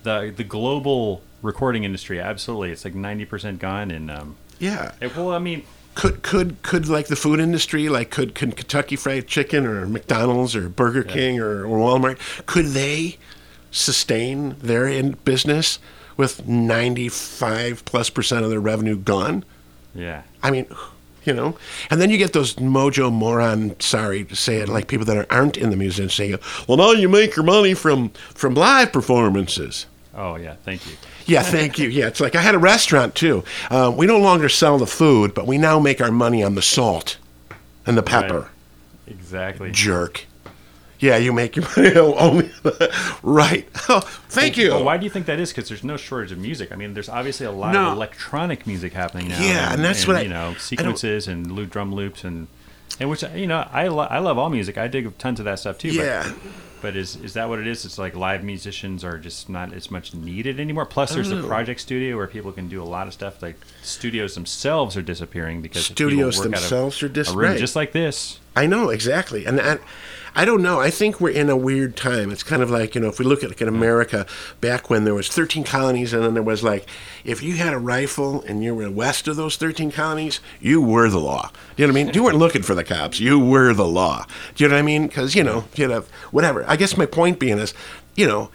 the the global recording industry absolutely it's like 90% gone and um Yeah. it, well I mean could could could like the food industry like could, could Kentucky Fried Chicken or McDonald's or Burger King or, or Walmart could they sustain their in business with 95 plus percent of their revenue gone yeah. I mean you know and then you get those mojo moron sorry to say it like people that aren't in the music industry saying well now you make your money from from live performances Oh yeah, thank you. yeah, thank you. Yeah, it's like I had a restaurant too. Uh, we no longer sell the food, but we now make our money on the salt and the pepper. Right. Exactly. Jerk. Yeah, you make your money [LAUGHS] only. Oh, oh, [LAUGHS] right. Oh, thank you. Well, why do you think that is? Because there's no shortage of music. I mean, there's obviously a lot No. of electronic music happening now. Yeah, and that's what I- you know sequences and loop drum loops and and which you know I lo- I love all music. I dig tons of that stuff too. Yeah. But, but is is that what it is? It's like live musicians are just not as much needed anymore. Plus, there's the oh. project studio where people can do a lot of stuff. Like studios themselves are disappearing because Studios work out of themselves are dis- a room right. just like this. I know exactly, and I, I don't know. I think we're in a weird time. It's kind of like you know, if we look at like in America, back when there was 13 colonies, and then there was like, if you had a rifle and you were west of those 13 colonies, you were the law. Do you know what I mean? You weren't looking for the cops. You were the law. Do you know what I mean? Because you know, you know, whatever. I guess my point being is, you know,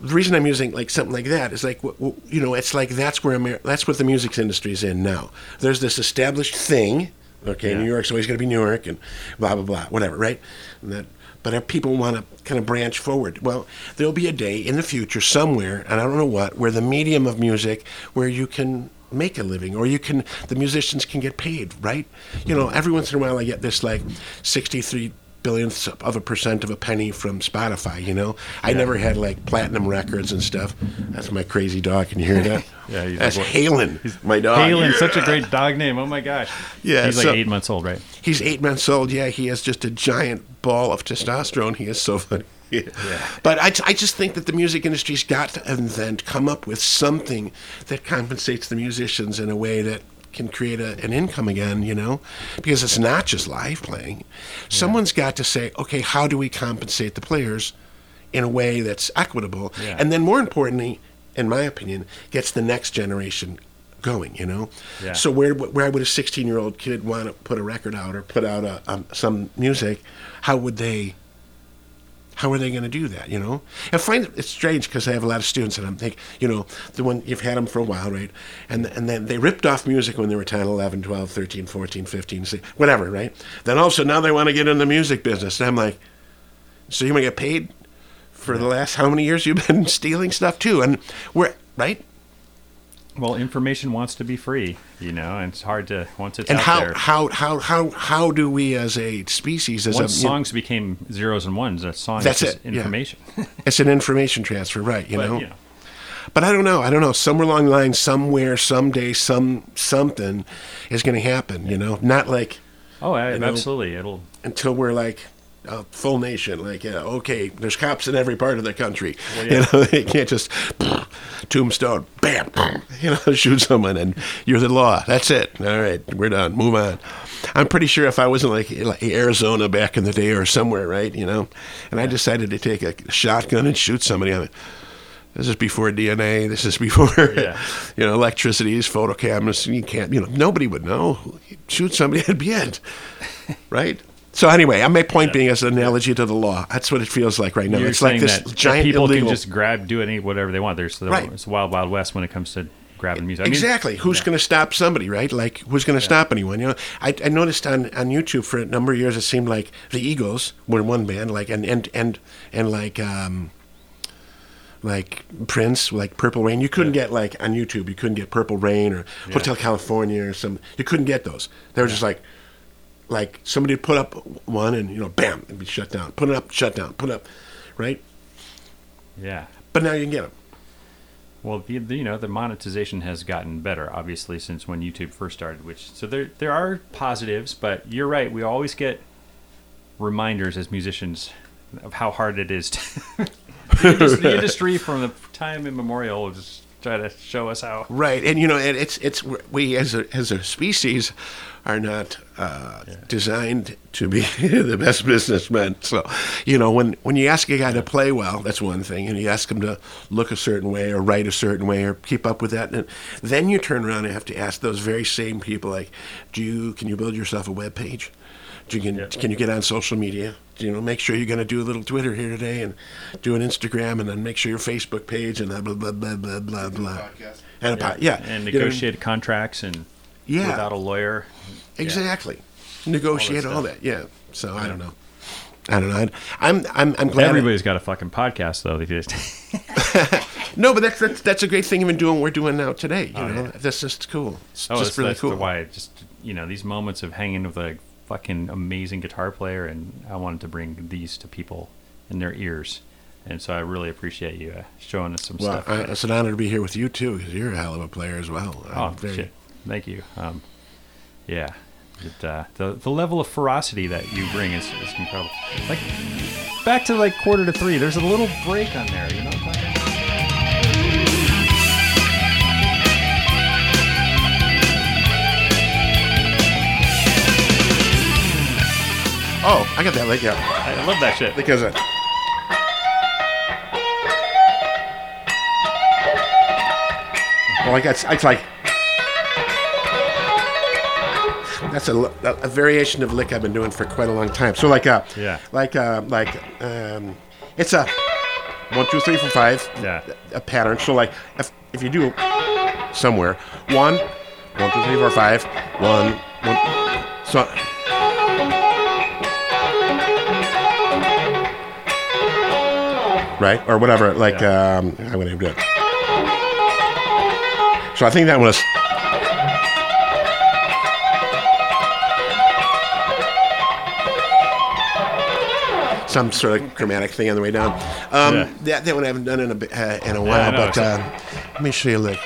the reason I'm using like something like that is like you know it's like that's where Amer- that's what the music industry is in now. There's this established thing. Okay, Yeah. New York's always going to be New York, and blah blah blah, whatever, right? And that, but if people want to kind of branch forward. Well, there'll be a day in the future somewhere, and I don't know what, where the medium of music, where you can make a living, or you can, the musicians can get paid, right? You know, every once in a while I get this like sixty-three billionths of a percent of a penny from Spotify. You know, I never had like platinum records and stuff. That's my crazy dog. Can you hear that? [LAUGHS] Yeah, he's that's like- Halen, my dog. Halen, such a great dog name. Oh my gosh. Yeah, he's like eight months old, right? He's eight months old. Yeah, he has just a giant ball of testosterone. He is so funny. [LAUGHS] Yeah. But I, I just think that the music industry's got to invent, come up with something that compensates the musicians in a way that can create a, an income again, you know? Because it's not just live playing. Someone's got to say, okay, how do we compensate the players in a way that's equitable? Yeah. And then, more importantly, in my opinion, gets the next generation going, you know? Yeah. So where where would a 16 year old kid want to put a record out or put out a, um, some music? How would they? How are they going to do that? You know, I find it- it's strange because I have a lot of students, and I'm thinking, you know, the one you've had them for a while, right? And and then they ripped off music when they were 10, 11, 12, 13, 14, 15, 16, whatever, right? Then also now they want to get in the music business. And I'm like, so you want to get paid for the last how many years you've been [LAUGHS] stealing stuff too? And we're right. Well, information wants to be free, you know, and it's hard to once it's And out how, there. how how how how do we as a species as once a you songs became zeros and ones, a song That's it, yeah. information. [LAUGHS] it's an information transfer, right? You but, know. you know, But I don't know. I don't know. Somewhere along the line, somewhere, someday, some something is going to happen. You know, not like oh, I, absolutely, it'll. until we're like a full nation. Like, yeah, okay, there's cops in every part of the country. Well, [LAUGHS] You know, they can't just tombstone, bam, [LAUGHS] you know, shoot someone and you're the law. That's it. All right, we're done. Move on. I'm pretty sure if I was in like, like Arizona back in the day or somewhere, right, you know, and I decided to take a shotgun and shoot somebody, I'm this is before DNA. This is [LAUGHS] before, Yeah. you know, electricities, photo cameras. You can't, you know, nobody would know. Shoot somebody, that'd be it, right? So anyway, my point being as an analogy to the law. That's what it feels like right now. You're it's like this giant people illegal. can just grab, do any whatever they want. There's the, Right. it's wild, wild west when it comes to grabbing music. I mean, exactly. Who's yeah. going to stop somebody, right? Like, who's going to stop anyone? You know, I, I noticed on, on YouTube for a number of years, it seemed like the Eagles were one band, like, and and and and like, um, like Prince, like Purple Rain. You couldn't get like on YouTube, you couldn't get Purple Rain or Hotel California or some. You couldn't get those. They were just like, like somebody would put up one and you know, bam, it'd be shut down. Put it up, shut down. Put it up, right? Yeah. But now you can get them. Well, the, the, you know, the monetization has gotten better, obviously, since when YouTube first started. Which so there there are positives, but you're right. We always get reminders as musicians of how hard it is. To [LAUGHS] the, [LAUGHS] industry, from the time immemorial is try to show us how. Right, and you know, and it's it's we as a as a species are not uh, designed to be [LAUGHS] the best businessmen. So, you know, when when you ask a guy to play well, that's one thing, and you ask him to look a certain way or write a certain way or keep up with that, and then you turn around and have to ask those very same people, like, do you can you build yourself a web page? Do you, can, Yeah. can you get on social media? Do You know, make sure you're going to do a little Twitter here today, and do an Instagram, and then make sure your Facebook page, and blah blah blah blah blah blah blah. Podcast. And a po- yeah, And You know, negotiate contracts and Yeah. without a lawyer. Exactly. Negotiate all that, stuff. Yeah. So I don't know. I don't know. I'd- I'm I'm I'm glad. Everybody's got a fucking podcast though. They just [LAUGHS] no, but that's, that's that's a great thing even doing what we're doing now today. You Oh, know, yeah. that's just cool. It's oh, just that's, really that's cool. the why. Just you know, these moments of hanging with a fucking amazing guitar player, and I wanted to bring these to people in their ears, and so I really appreciate you uh, showing us some Well, stuff. I, it's an honor to be here with you too, because you're a hell of a player as well. oh I'm very- shit! Thank you. Um, yeah, it, uh, the the level of ferocity that you bring is, is incredible. Like back to like quarter to three. There's a little break on there. You know. Oh, I got that like yeah, I love that shit. because uh, well, I got it's like that's a, a, a variation of lick I've been doing for quite a long time. So like uh Yeah. like uh like um it's a one two three four five Yeah. a pattern. So like if if you do somewhere one one two three four five one one so right or whatever like Yeah. um I'm gonna do it. So I think that was some sort of chromatic thing on the way down. Um, Yeah. That that one I haven't done in a uh, in a while, know, but uh, let me show you a lick.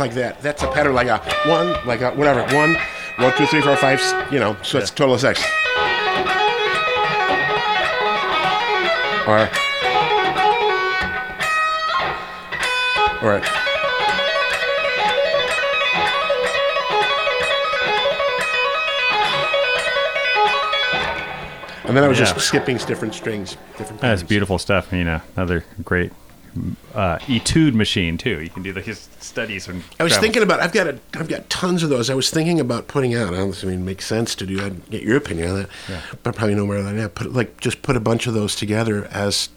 Like that. That's a pattern like a one, like a whatever, one, one, two, three, four, five, you know, so it's total of six. All right. All right. And then I was Yeah. just skipping different strings, different. That's patterns. beautiful stuff. You know, another great uh, etude machine too. You can do the studies and. I was travel. thinking about. I've got a. I've got tons of those. I was thinking about putting out. I don't I mean, it makes sense to do. I'd get your opinion on that, Yeah. but probably no more than that. Put like just put a bunch of those together as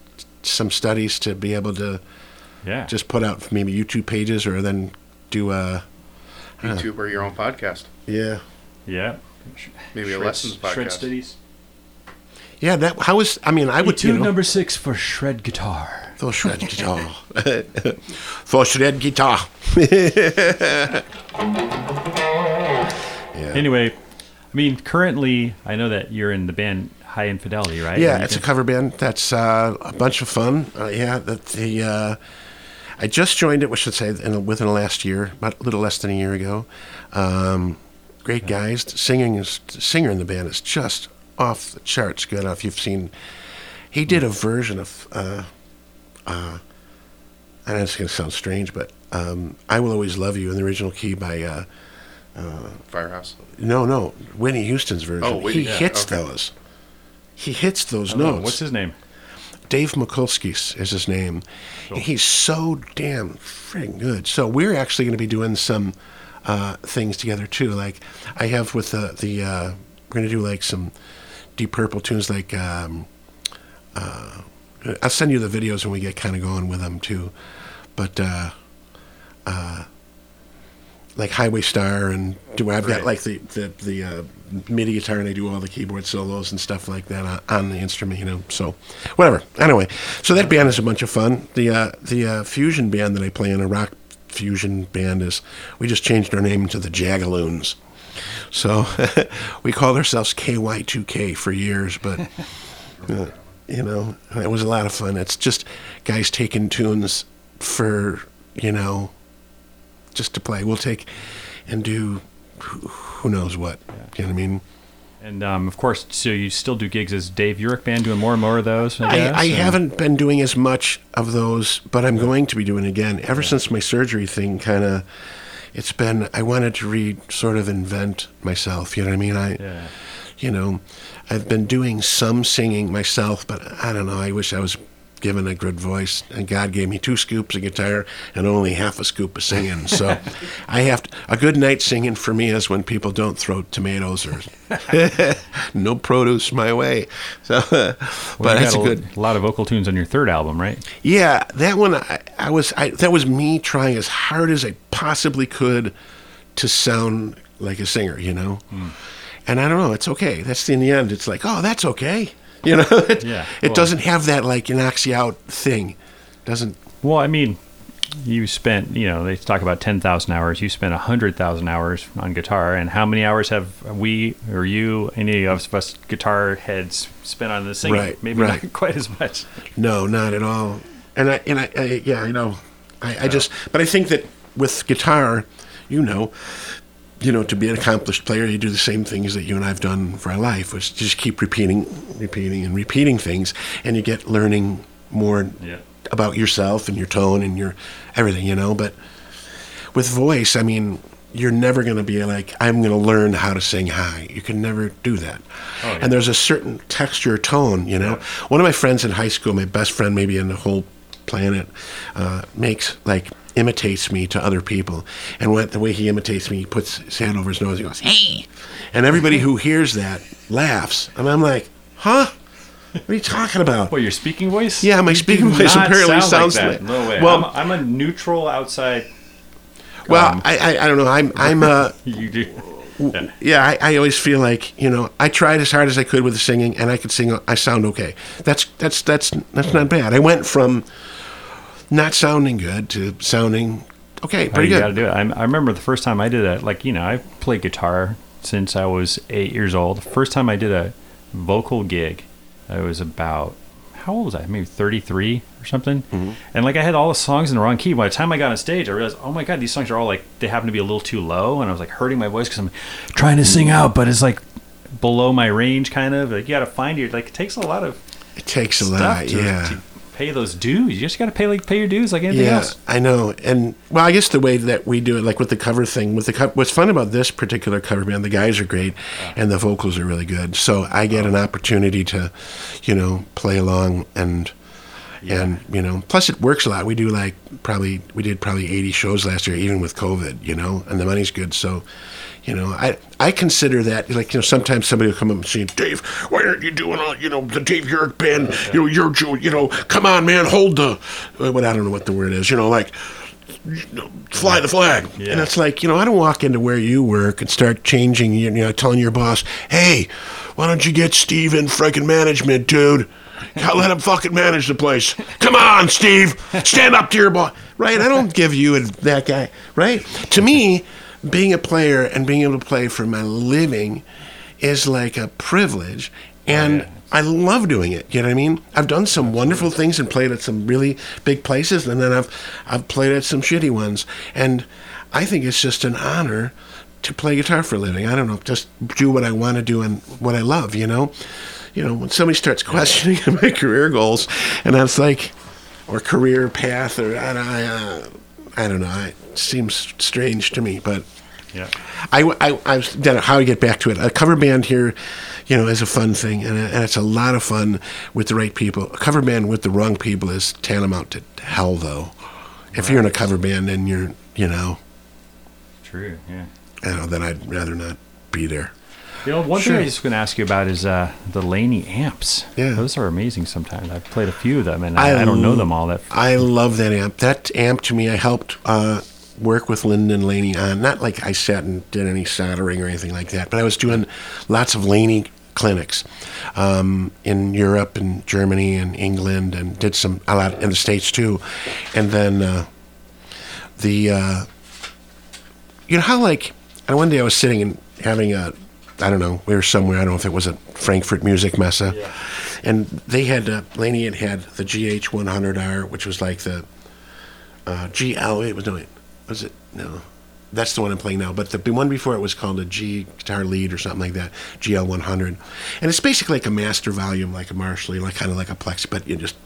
some studies to be able to Yeah. just put out maybe YouTube pages or then do a YouTube or your own podcast. yeah yeah. Maybe a Shred- lessons Shred studies. yeah. That how is. I mean, I would you Etude know, number six for shred guitar. For shred guitar [LAUGHS] for shred guitar. [LAUGHS] Anyway, I mean, currently, I know that you're in the band High Infidelity, right? Yeah, it's a cover band. That's uh, a bunch of fun. Uh, yeah, that the uh, I just joined it. We should say in, within the last year, about a little less than a year ago. Um, great guys. The Singing is singer in the band is just off the charts good. If you've seen, he did a version of. Uh, uh, I know it's going to sound strange, but um, "I Will Always Love You" in the original key by. Uh, Firehouse. no, no, Whitney Houston's version. Oh, Whitney, he yeah, hits okay. those. He hits those no, notes. what's his name? Dave Mikulskis is his name. He's so damn friggin' good. So we're actually going to be doing some uh, things together too. Like I have with the the uh, we're going to do like some Deep Purple tunes. Like um, uh, I'll send you the videos when we get kind of going with them too. But uh, uh, like Highway Star and do I've got Right. like the the the uh, MIDI guitar and I do all the keyboard solos and stuff like that on, on the instrument, you know. So whatever. Anyway, so that band is a bunch of fun. The uh, the uh, fusion band that I play in, a rock fusion band, is we just changed our name to the Jagaloons. So [LAUGHS] we called ourselves KY2K for years, but [LAUGHS] uh, you know it was a lot of fun. It's just guys taking tunes for you know just to play. We'll take and do who who knows what. You know what I mean? And um, of course, so you still do gigs as Dave Uhrich Band, doing more and more of those. I, I, guess, I and- haven't been doing as much of those, but I'm going to be doing again. Ever since my surgery thing, kind of, it's been. I wanted to re sort of invent myself. You know what I mean? I, Yeah. You know, I've been doing some singing myself, but I don't know. I wish I was given a good voice, and God gave me two scoops of guitar and only half a scoop of singing. So, [LAUGHS] I have to, a good night singing for me is when people don't throw tomatoes or [LAUGHS] no produce my way. [LAUGHS] So, Well, but that's a good. a lot of vocal tunes on your third album, right? Yeah, that one I, I was I, that was me trying as hard as I possibly could to sound like a singer, you know. Hmm. And I don't know, it's okay. That's in the end. It's like, oh, that's okay, [LAUGHS] you know. it Yeah, it doesn't have that like it knocks you out thing. Doesn't. Well, I mean, you spent, you know, they talk about 10,000 hours. You spent 100,000 hours on guitar. And how many hours have we or you, any of us guitar heads, spent on the singing? Right, Maybe right. not [LAUGHS] quite as much. No, not at all. And I and I, I yeah, I know. I, I just but I think that with guitar, you know, you know, to be an accomplished player, you do the same things that you and I've done for our life, which just keep repeating, repeating, and repeating things, and you get learning more Yeah. about yourself and your tone and your everything, you know. But with voice, I mean, you're never going to be like, I'm going to learn how to sing high. You can never do that. And there's a certain texture, tone, you know. One of my friends in high school, my best friend, maybe in the whole planet, uh, makes like imitates me to other people. And what the way he imitates me, he puts his hand over his nose. He goes, "Hey," and everybody who hears that laughs. And I'm like, "Huh? What are you talking about?" Well, your speaking voice? Yeah, my You speaking voice apparently sound sounds like that. like- No way. Well- I'm, I'm a neutral outside. Well, Um, I, I I don't know. I'm I'm uh [LAUGHS] You do. Yeah. yeah. I, I always feel like you know I tried as hard as I could with the singing, and I could sing. I sound okay. That's that's that's that's not bad. I went from not sounding good to sounding okay, Oh, pretty you good. got to do it. I, I remember the first time I did that. Like you know, I played guitar since I was eight years old. The first time I did a vocal gig, I was about how old was I? Maybe thirty three or something. Mm-hmm. And like I had all the songs in the wrong key. By the time I got on stage, I realized, oh my god, these songs are all like they happen to be a little too low, and I was like hurting my voice because I'm trying to sing out, but it's like below my range, kind of. Like you got to find your like. It takes a lot of It takes a stuff lot, to, yeah. to pay those dues. You just got to pay like pay your dues like anything Yeah, else. I know. And well, I guess the way that we do it, like with the cover thing, with the co- what's fun about this particular cover band, the guys are great, and the vocals are really good. So I get oh. an opportunity to, you know, play along and. And you know, plus it works a lot. We do like probably we did probably eighty shows last year, even with COVID. You know, and the money's good. So, you know, I I consider that like you know sometimes somebody will come up and say, Dave, why aren't you doing all you know the Dave Uhrich band? You know, you're Jew- you know, come on, man, hold the uh, what I don't know what the word is. You know, like fly the flag. Yeah. And it's like, you know, I don't walk into where you work and start changing, you know, telling your boss, hey, why don't you get Steve in freaking management, dude? Let him fucking manage the place. Come on, Steve. Stand up to your boss. Right? I don't give you and that guy. Right? To me, being a player and being able to play for my living is like a privilege. And I love doing it. You know what I mean? I've done some wonderful things and played at some really big places, and then I've I've played at some shitty ones. And I think it's just an honor to play guitar for a living. I don't know, just do what I want to do and what I love. You know, you know when somebody starts questioning [LAUGHS] my career goals, and that's like, or career path, or I, I, uh, I don't know. It seems strange to me, but Yeah. I, I, I was, how I get back to it. A cover band here, you know, is a fun thing, and, and it's a lot of fun with the right people. A cover band with the wrong people is tantamount to hell, though. If you're in a cover band and you're, you know, True. Yeah. I don't know, then I'd rather not be there. You know, one Sure. thing I was going to ask you about is uh, the Laney amps. Yeah. Those are amazing sometimes. I've played a few of them, and I, I don't know them all that. I love that amp. That amp to me, I helped uh, work with Lyndon Laney on. Not like I sat and did any soldering or anything like that, but I was doing lots of Laney clinics um, in Europe and Germany and England, and did some a lot in the states too. And then uh, the uh, you know how like and one day I was sitting and having a I don't know we were somewhere I don't know if it was a Frankfurt Music Messe, and they had uh, Laney had had the GH 100R, which was like the uh, GL. It was no, was it no? That's the one I'm playing now. But the one before it was called a G guitar lead or something like that, GL 100, and it's basically like a master volume, like a Marshall, like kind of like a Plex, but you just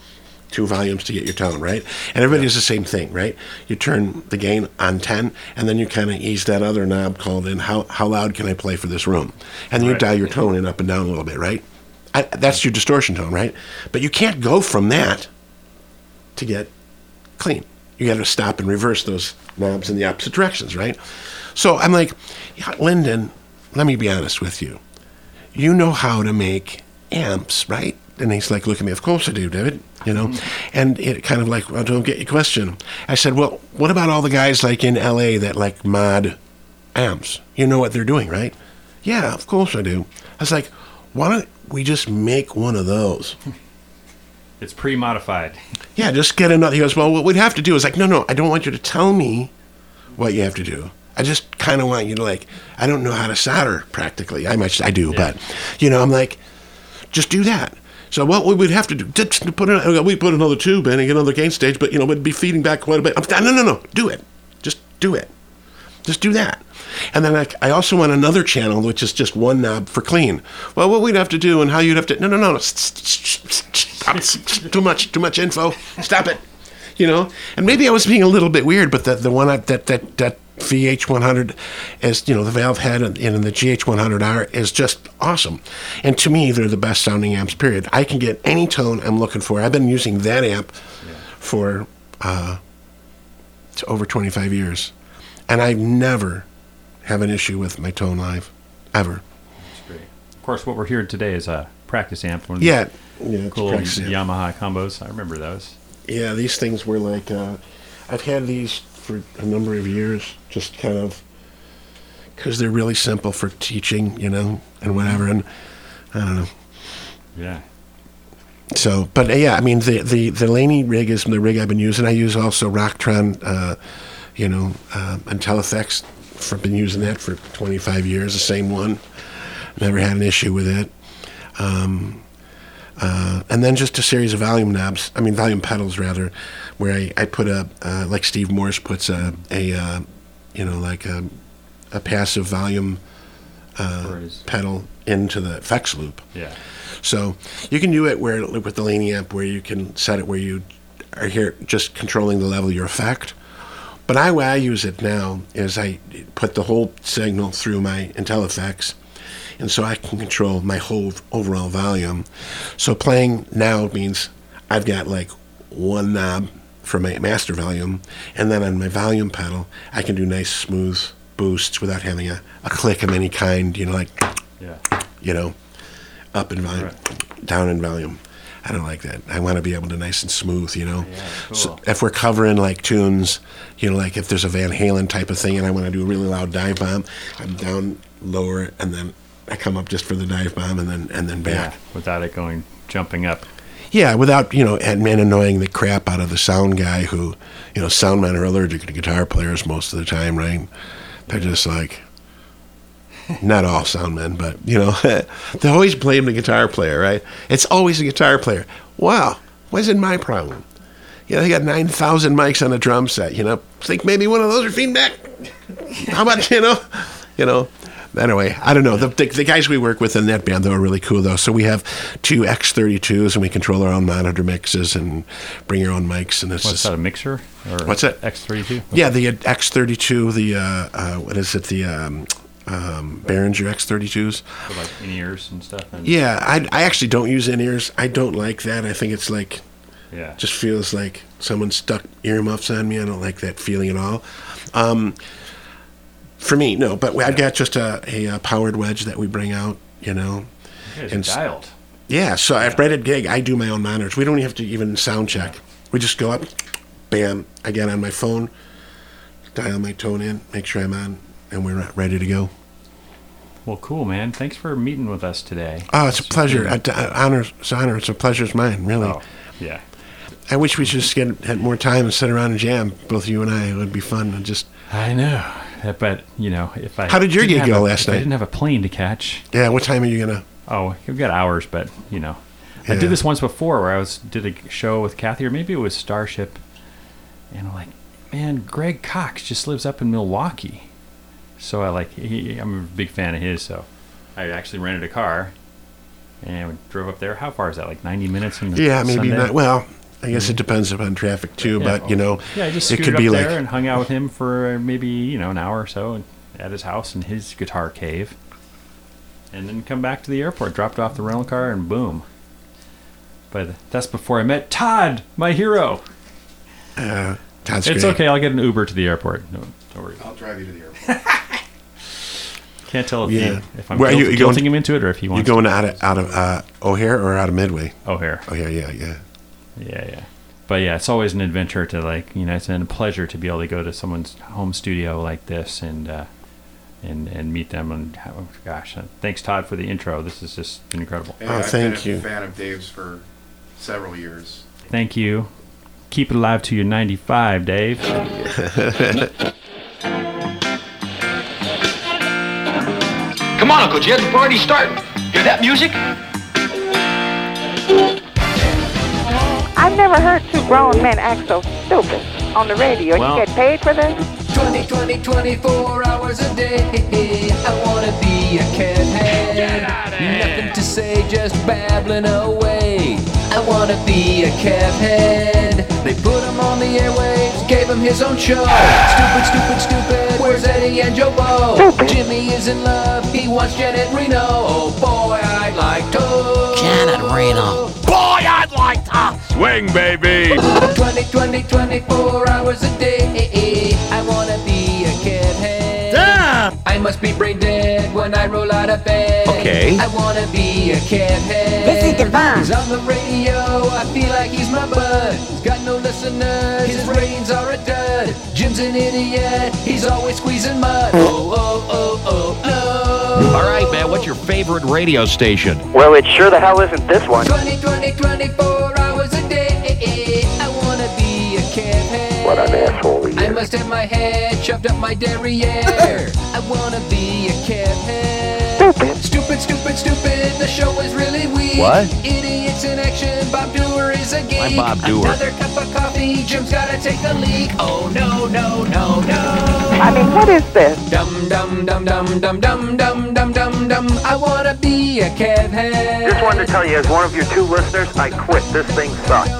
two volumes to get your tone right. And everybody does the same thing, right? You turn the gain on 10, and then you kind of ease that other knob called in. How how loud can I play for this room? And then you dial your tone in up and down a little bit, right? I, that's your distortion tone, right? But you can't go from that to get clean. You got to stop and reverse those knobs in the opposite directions, right? So I'm like, yeah, Lyndon, let me be honest with you. You know how to make amps, right? And he's like, look at me. Of course I do, David. You know, mm-hmm. and it kind of like, well, don't get your question. I said, well, what about all the guys like in L.A. that like mod amps? You know what they're doing, right? Yeah, of course I do. I was like, why don't we just make one of those? [LAUGHS] It's pre-modified. Yeah, just get another. He goes, well, what we'd have to do is like, no, no, I don't want you to tell me what you have to do. I just kind of want you to like, I don't know how to solder practically. I might, I do, but you know, I'm like, just do that. So what we would have to do, just put in, we put another tube in and get another gain stage, but you know, we'd be feeding back quite a bit. I'm, no, no, no, do it. Just do it. Just do that. And then I, I also want another channel, which is just one knob for clean. Well, what we'd have to do and how you'd have to, no, no, no, no. too much, too much info. Stop it. You know, and maybe I was being a little bit weird, but the the one I, that that that VH100 is you know the valve head and, and the GH100R is just awesome, and to me they're the best sounding amps. Period. I can get any tone I'm looking for. I've been using that amp for uh, over 25 years, and I've never have an issue with my tone live, ever. Of course, what we're hearing today is a practice amp. One Yeah, yeah, cool. Yamaha combos. I remember those. Yeah, these things were like uh, I've had these for a number of years, just kind of because they're really simple for teaching, you know, and whatever. And I don't know. Yeah. So, but uh, yeah, I mean, the the the Laney rig is the rig I've been using. I use also Rocktron, uh, you know, uh, and Intellifex. For been using that for 25 years, the same one. Never had an issue with it. Um, uh, and then just a series of volume knobs, I mean volume pedals rather, where I, I put a uh, like Steve Morse puts a a uh, you know like a, a passive volume uh, pedal into the effects loop. Yeah. So you can do it where with the Laney amp where you can set it where you are here just controlling the level of your effect. But I way I use it now is I put the whole signal through my Intellifex, and so I can control my whole overall volume. So playing now means I've got like one knob for my master volume, and then on my volume pedal I can do nice smooth boosts without having a, a click of any kind. You know, like Yeah. you know, up in volume, down in volume. I don't like that. I want to be able to nice and smooth, you know. So cool. if we're covering like tunes, you know, like if there's a Van Halen type of thing, and I want to do a really loud dive bomb, I'm down lower, and then I come up just for the dive bomb, and then and then back Yeah. Without it going jumping up. Yeah, without you know, and man annoying the crap out of the sound guy who, you know, sound men are allergic to guitar players most of the time, right? They're just like, not all sound men, but you know, [LAUGHS] they always blame the guitar player, right? It's always the guitar player. Wow, wasn't my problem. You know, they got nine thousand mics on a drum set. You know, think maybe one of those are feedback. How about you know, you know. Anyway, I don't know. The, the, the guys we work with in that band, though, are really cool, though. So we have two X32s, and we control our own monitor mixes and bring your own mics. And it's What's just, that, a mixer? Or What's that? X32? yeah, the X32, the uh, uh, what is it? The um, um, Behringer X32s. For like in ears and stuff. And, Yeah, I, I actually don't use in ears. I don't like that. I think it's like Yeah. just feels like someone stuck earmuffs on me. I don't like that feeling at all. Um, for me, no. But I've got just a, a, uh powered wedge that we bring out. You know. You and dialed. Yeah, so at Breaded Gig, I do my own monitors. We don't have to even sound check. We just go up, bam, I get on my phone, dial my tone in, make sure I'm on, and we're ready to go. Well, cool, man. Thanks for meeting with us today. Oh, it's a pleasure. I, I, honor, it's an honor. It's a pleasure's mine, really. Oh, yeah. I wish we just get had more time and sit around and jam, both you and I. It would be fun. And just I know. Uh, But, you know, if I. How did your gig go a- last night? I didn't have a plane to catch. yeah, what time are you gonna? Oh, we've got hours, but, you know. I did this once before where I was did a show with Cathy, or maybe it was Starship. And I'm like, man, Greg Koch just lives up in Milwaukee. So I like, he, I'm a big fan of his. So I actually rented a car and we drove up there. How far is that? Like 90 minutes? In the Yeah, maybe Sunday? not. Well, I guess it depends upon traffic too. Yeah, but you know, Yeah, I just it scooted could up be there like and hung out with him for uh, maybe you know an hour or so at his house in his guitar cave, and then come back to the airport, dropped off the rental car, and boom. But that's before I met Todd, my hero. uh, Todd's It's great. okay, I'll get an Uber to the airport. No, don't worry. I'll drive you to the airport. [LAUGHS] Can't tell if, Yeah. he, if I'm Where are guilt, you- you going- guilting him into it or if he wants. To. You wants going out of out of uh, O'Hare or out of Midway? to. O'Hare. O'Hare, yeah, yeah. Yeah, yeah. Yeah. But yeah, it's always an adventure to like you know it's a pleasure to be able to go to someone's home studio like this and uh, and and meet them and have, oh, gosh, uh, thanks Todd for the intro. This has just been incredible. And Oh, I've thank been you. a fan of Dave's for several years. Thank you. Keep it alive to your 95, Dave. [LAUGHS] Come on, Uncle Jed, the party's starting. Hear that music? I've never heard two grown men act so stupid on the radio. Well- you get paid for this? 20, 20, 24 hours a day. I wanna be a cat head. Nothing to say, just babbling away. I wanna be a cat head. They put him on the airwaves, gave him his own show. Stupid, stupid, stupid. Where's Eddie and Joe Bo? Jimmy is in love, he wants Janet Reno. Oh boy, I'd like to. Janet Reno. Boy, I'd like to. Swing, baby! 20, 20, 24 hours a day. I wanna be a kid head. I must be brain dead when I roll out of bed. Okay. I wanna be a kid head. This is divine. He's on the radio, I feel like he's my bud. He's got no listeners, his ratings are a dud. Jim's an idiot, he's always squeezing mud. Oh, oh, oh, oh, no. All right, man, what's your favorite radio station? Well, it sure the hell isn't this one. 20, 20, 24 hours a day. I wanna be a kid head. What an asshole he I must have my head shoved up my derriere. [LAUGHS] I wanna be a cat head. Stupid. Stupid, stupid, stupid. The show is really weak. What? Idiots in action. Bob Doer is a geek. I'm Bob Dewar. Another cup of coffee. Jim's gotta take a leak. Oh no, no, no, no. I mean, what is this? Dum dum dum dum dum dum dum dum dum dum. I wanna be a cathead. Just wanted to tell you, as one of your two listeners, I quit. This thing sucks.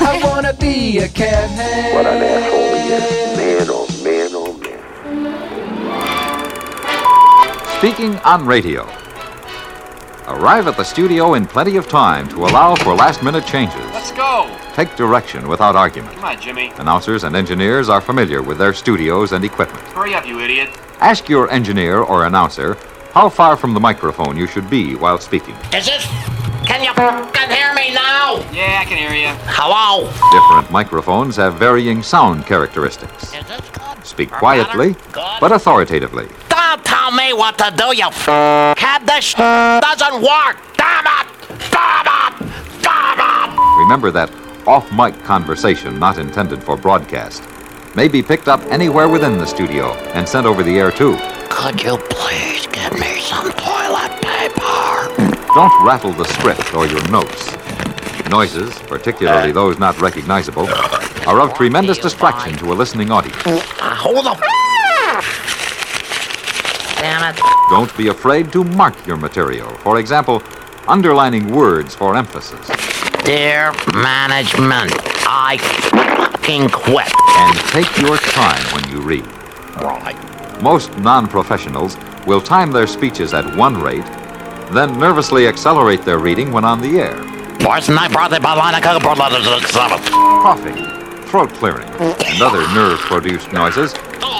I wanna be a cathead. What an asshole he is. Man, man, oh Speaking on radio. Arrive at the studio in plenty of time to allow for last minute changes. Let's go. Take direction without argument. Come on, Jimmy. Announcers and engineers are familiar with their studios and equipment. Hurry up, you idiot. Ask your engineer or announcer how far from the microphone you should be while speaking. Is this? Can you fucking hear me now? Yeah, I can hear you. Hello? Different microphones have varying sound characteristics. Speak quietly, but authoritatively. Don't tell me what to do, you f- Have this sh- doesn't work. Damn it! Damn it! Damn it! Remember that off mic conversation not intended for broadcast may be picked up anywhere within the studio and sent over the air too. Could you please get me some toilet paper? Don't rattle the script or your notes. Noises, particularly those not recognizable, are of tremendous distraction to a listening audience. Uh, hold up. Damn it. Don't be afraid to mark your material. For example, underlining words for emphasis. Dear management, I fucking quit. And take your time when you read. Right. Most non professionals will time their speeches at one rate, then nervously accelerate their reading when on the air. Person I brought the Balanica Coughing, throat clearing, and other nerve produced noises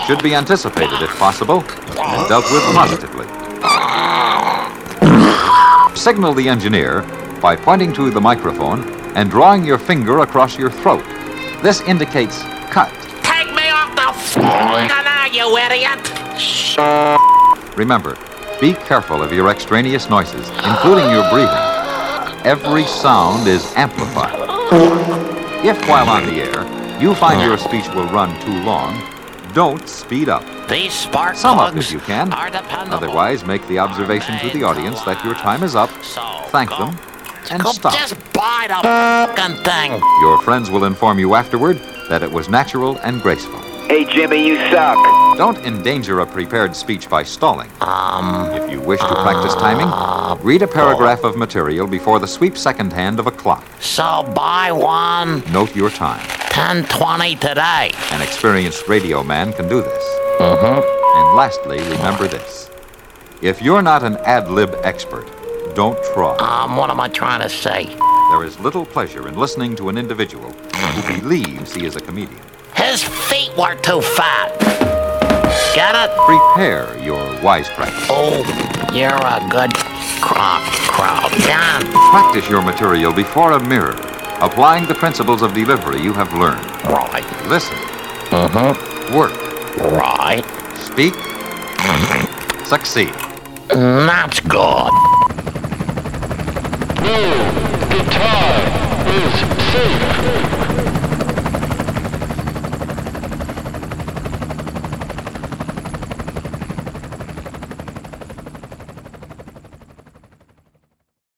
should be anticipated if possible and dealt with positively. Signal the engineer by pointing to the microphone and drawing your finger across your throat. This indicates cut. Take me off the fucking air, you idiot! Remember, be careful of your extraneous noises, including your breathing. Every sound is amplified. If while on the air you find your speech will run too long, don't speed up. These spark Sum up if you can. Otherwise, make the observation to the audience that your time is up, thank them, and stop. Just buy the fucking thing. Your friends will inform you afterward that it was natural and graceful. Hey, Jimmy, you suck. Don't endanger a prepared speech by stalling. Um, If you wish to practice timing, read a paragraph of material before the sweep second hand of a clock. so buy one, Note your time. 1020 today. An experienced radio man can do this. Mm-hmm. And lastly, remember this. If you're not an ad lib expert, don't try. Um, what am I trying to say? There is little pleasure in listening to an individual who believes he is a comedian. His feet were too fat. Get it? Prepare your wisecrack. Oh, you're a good crock crowd. Done. Practice your material before a mirror, applying the principles of delivery you have learned. Right. Listen, Mm-hmm. work, Right. speak, succeed. That's good. guitar is safe.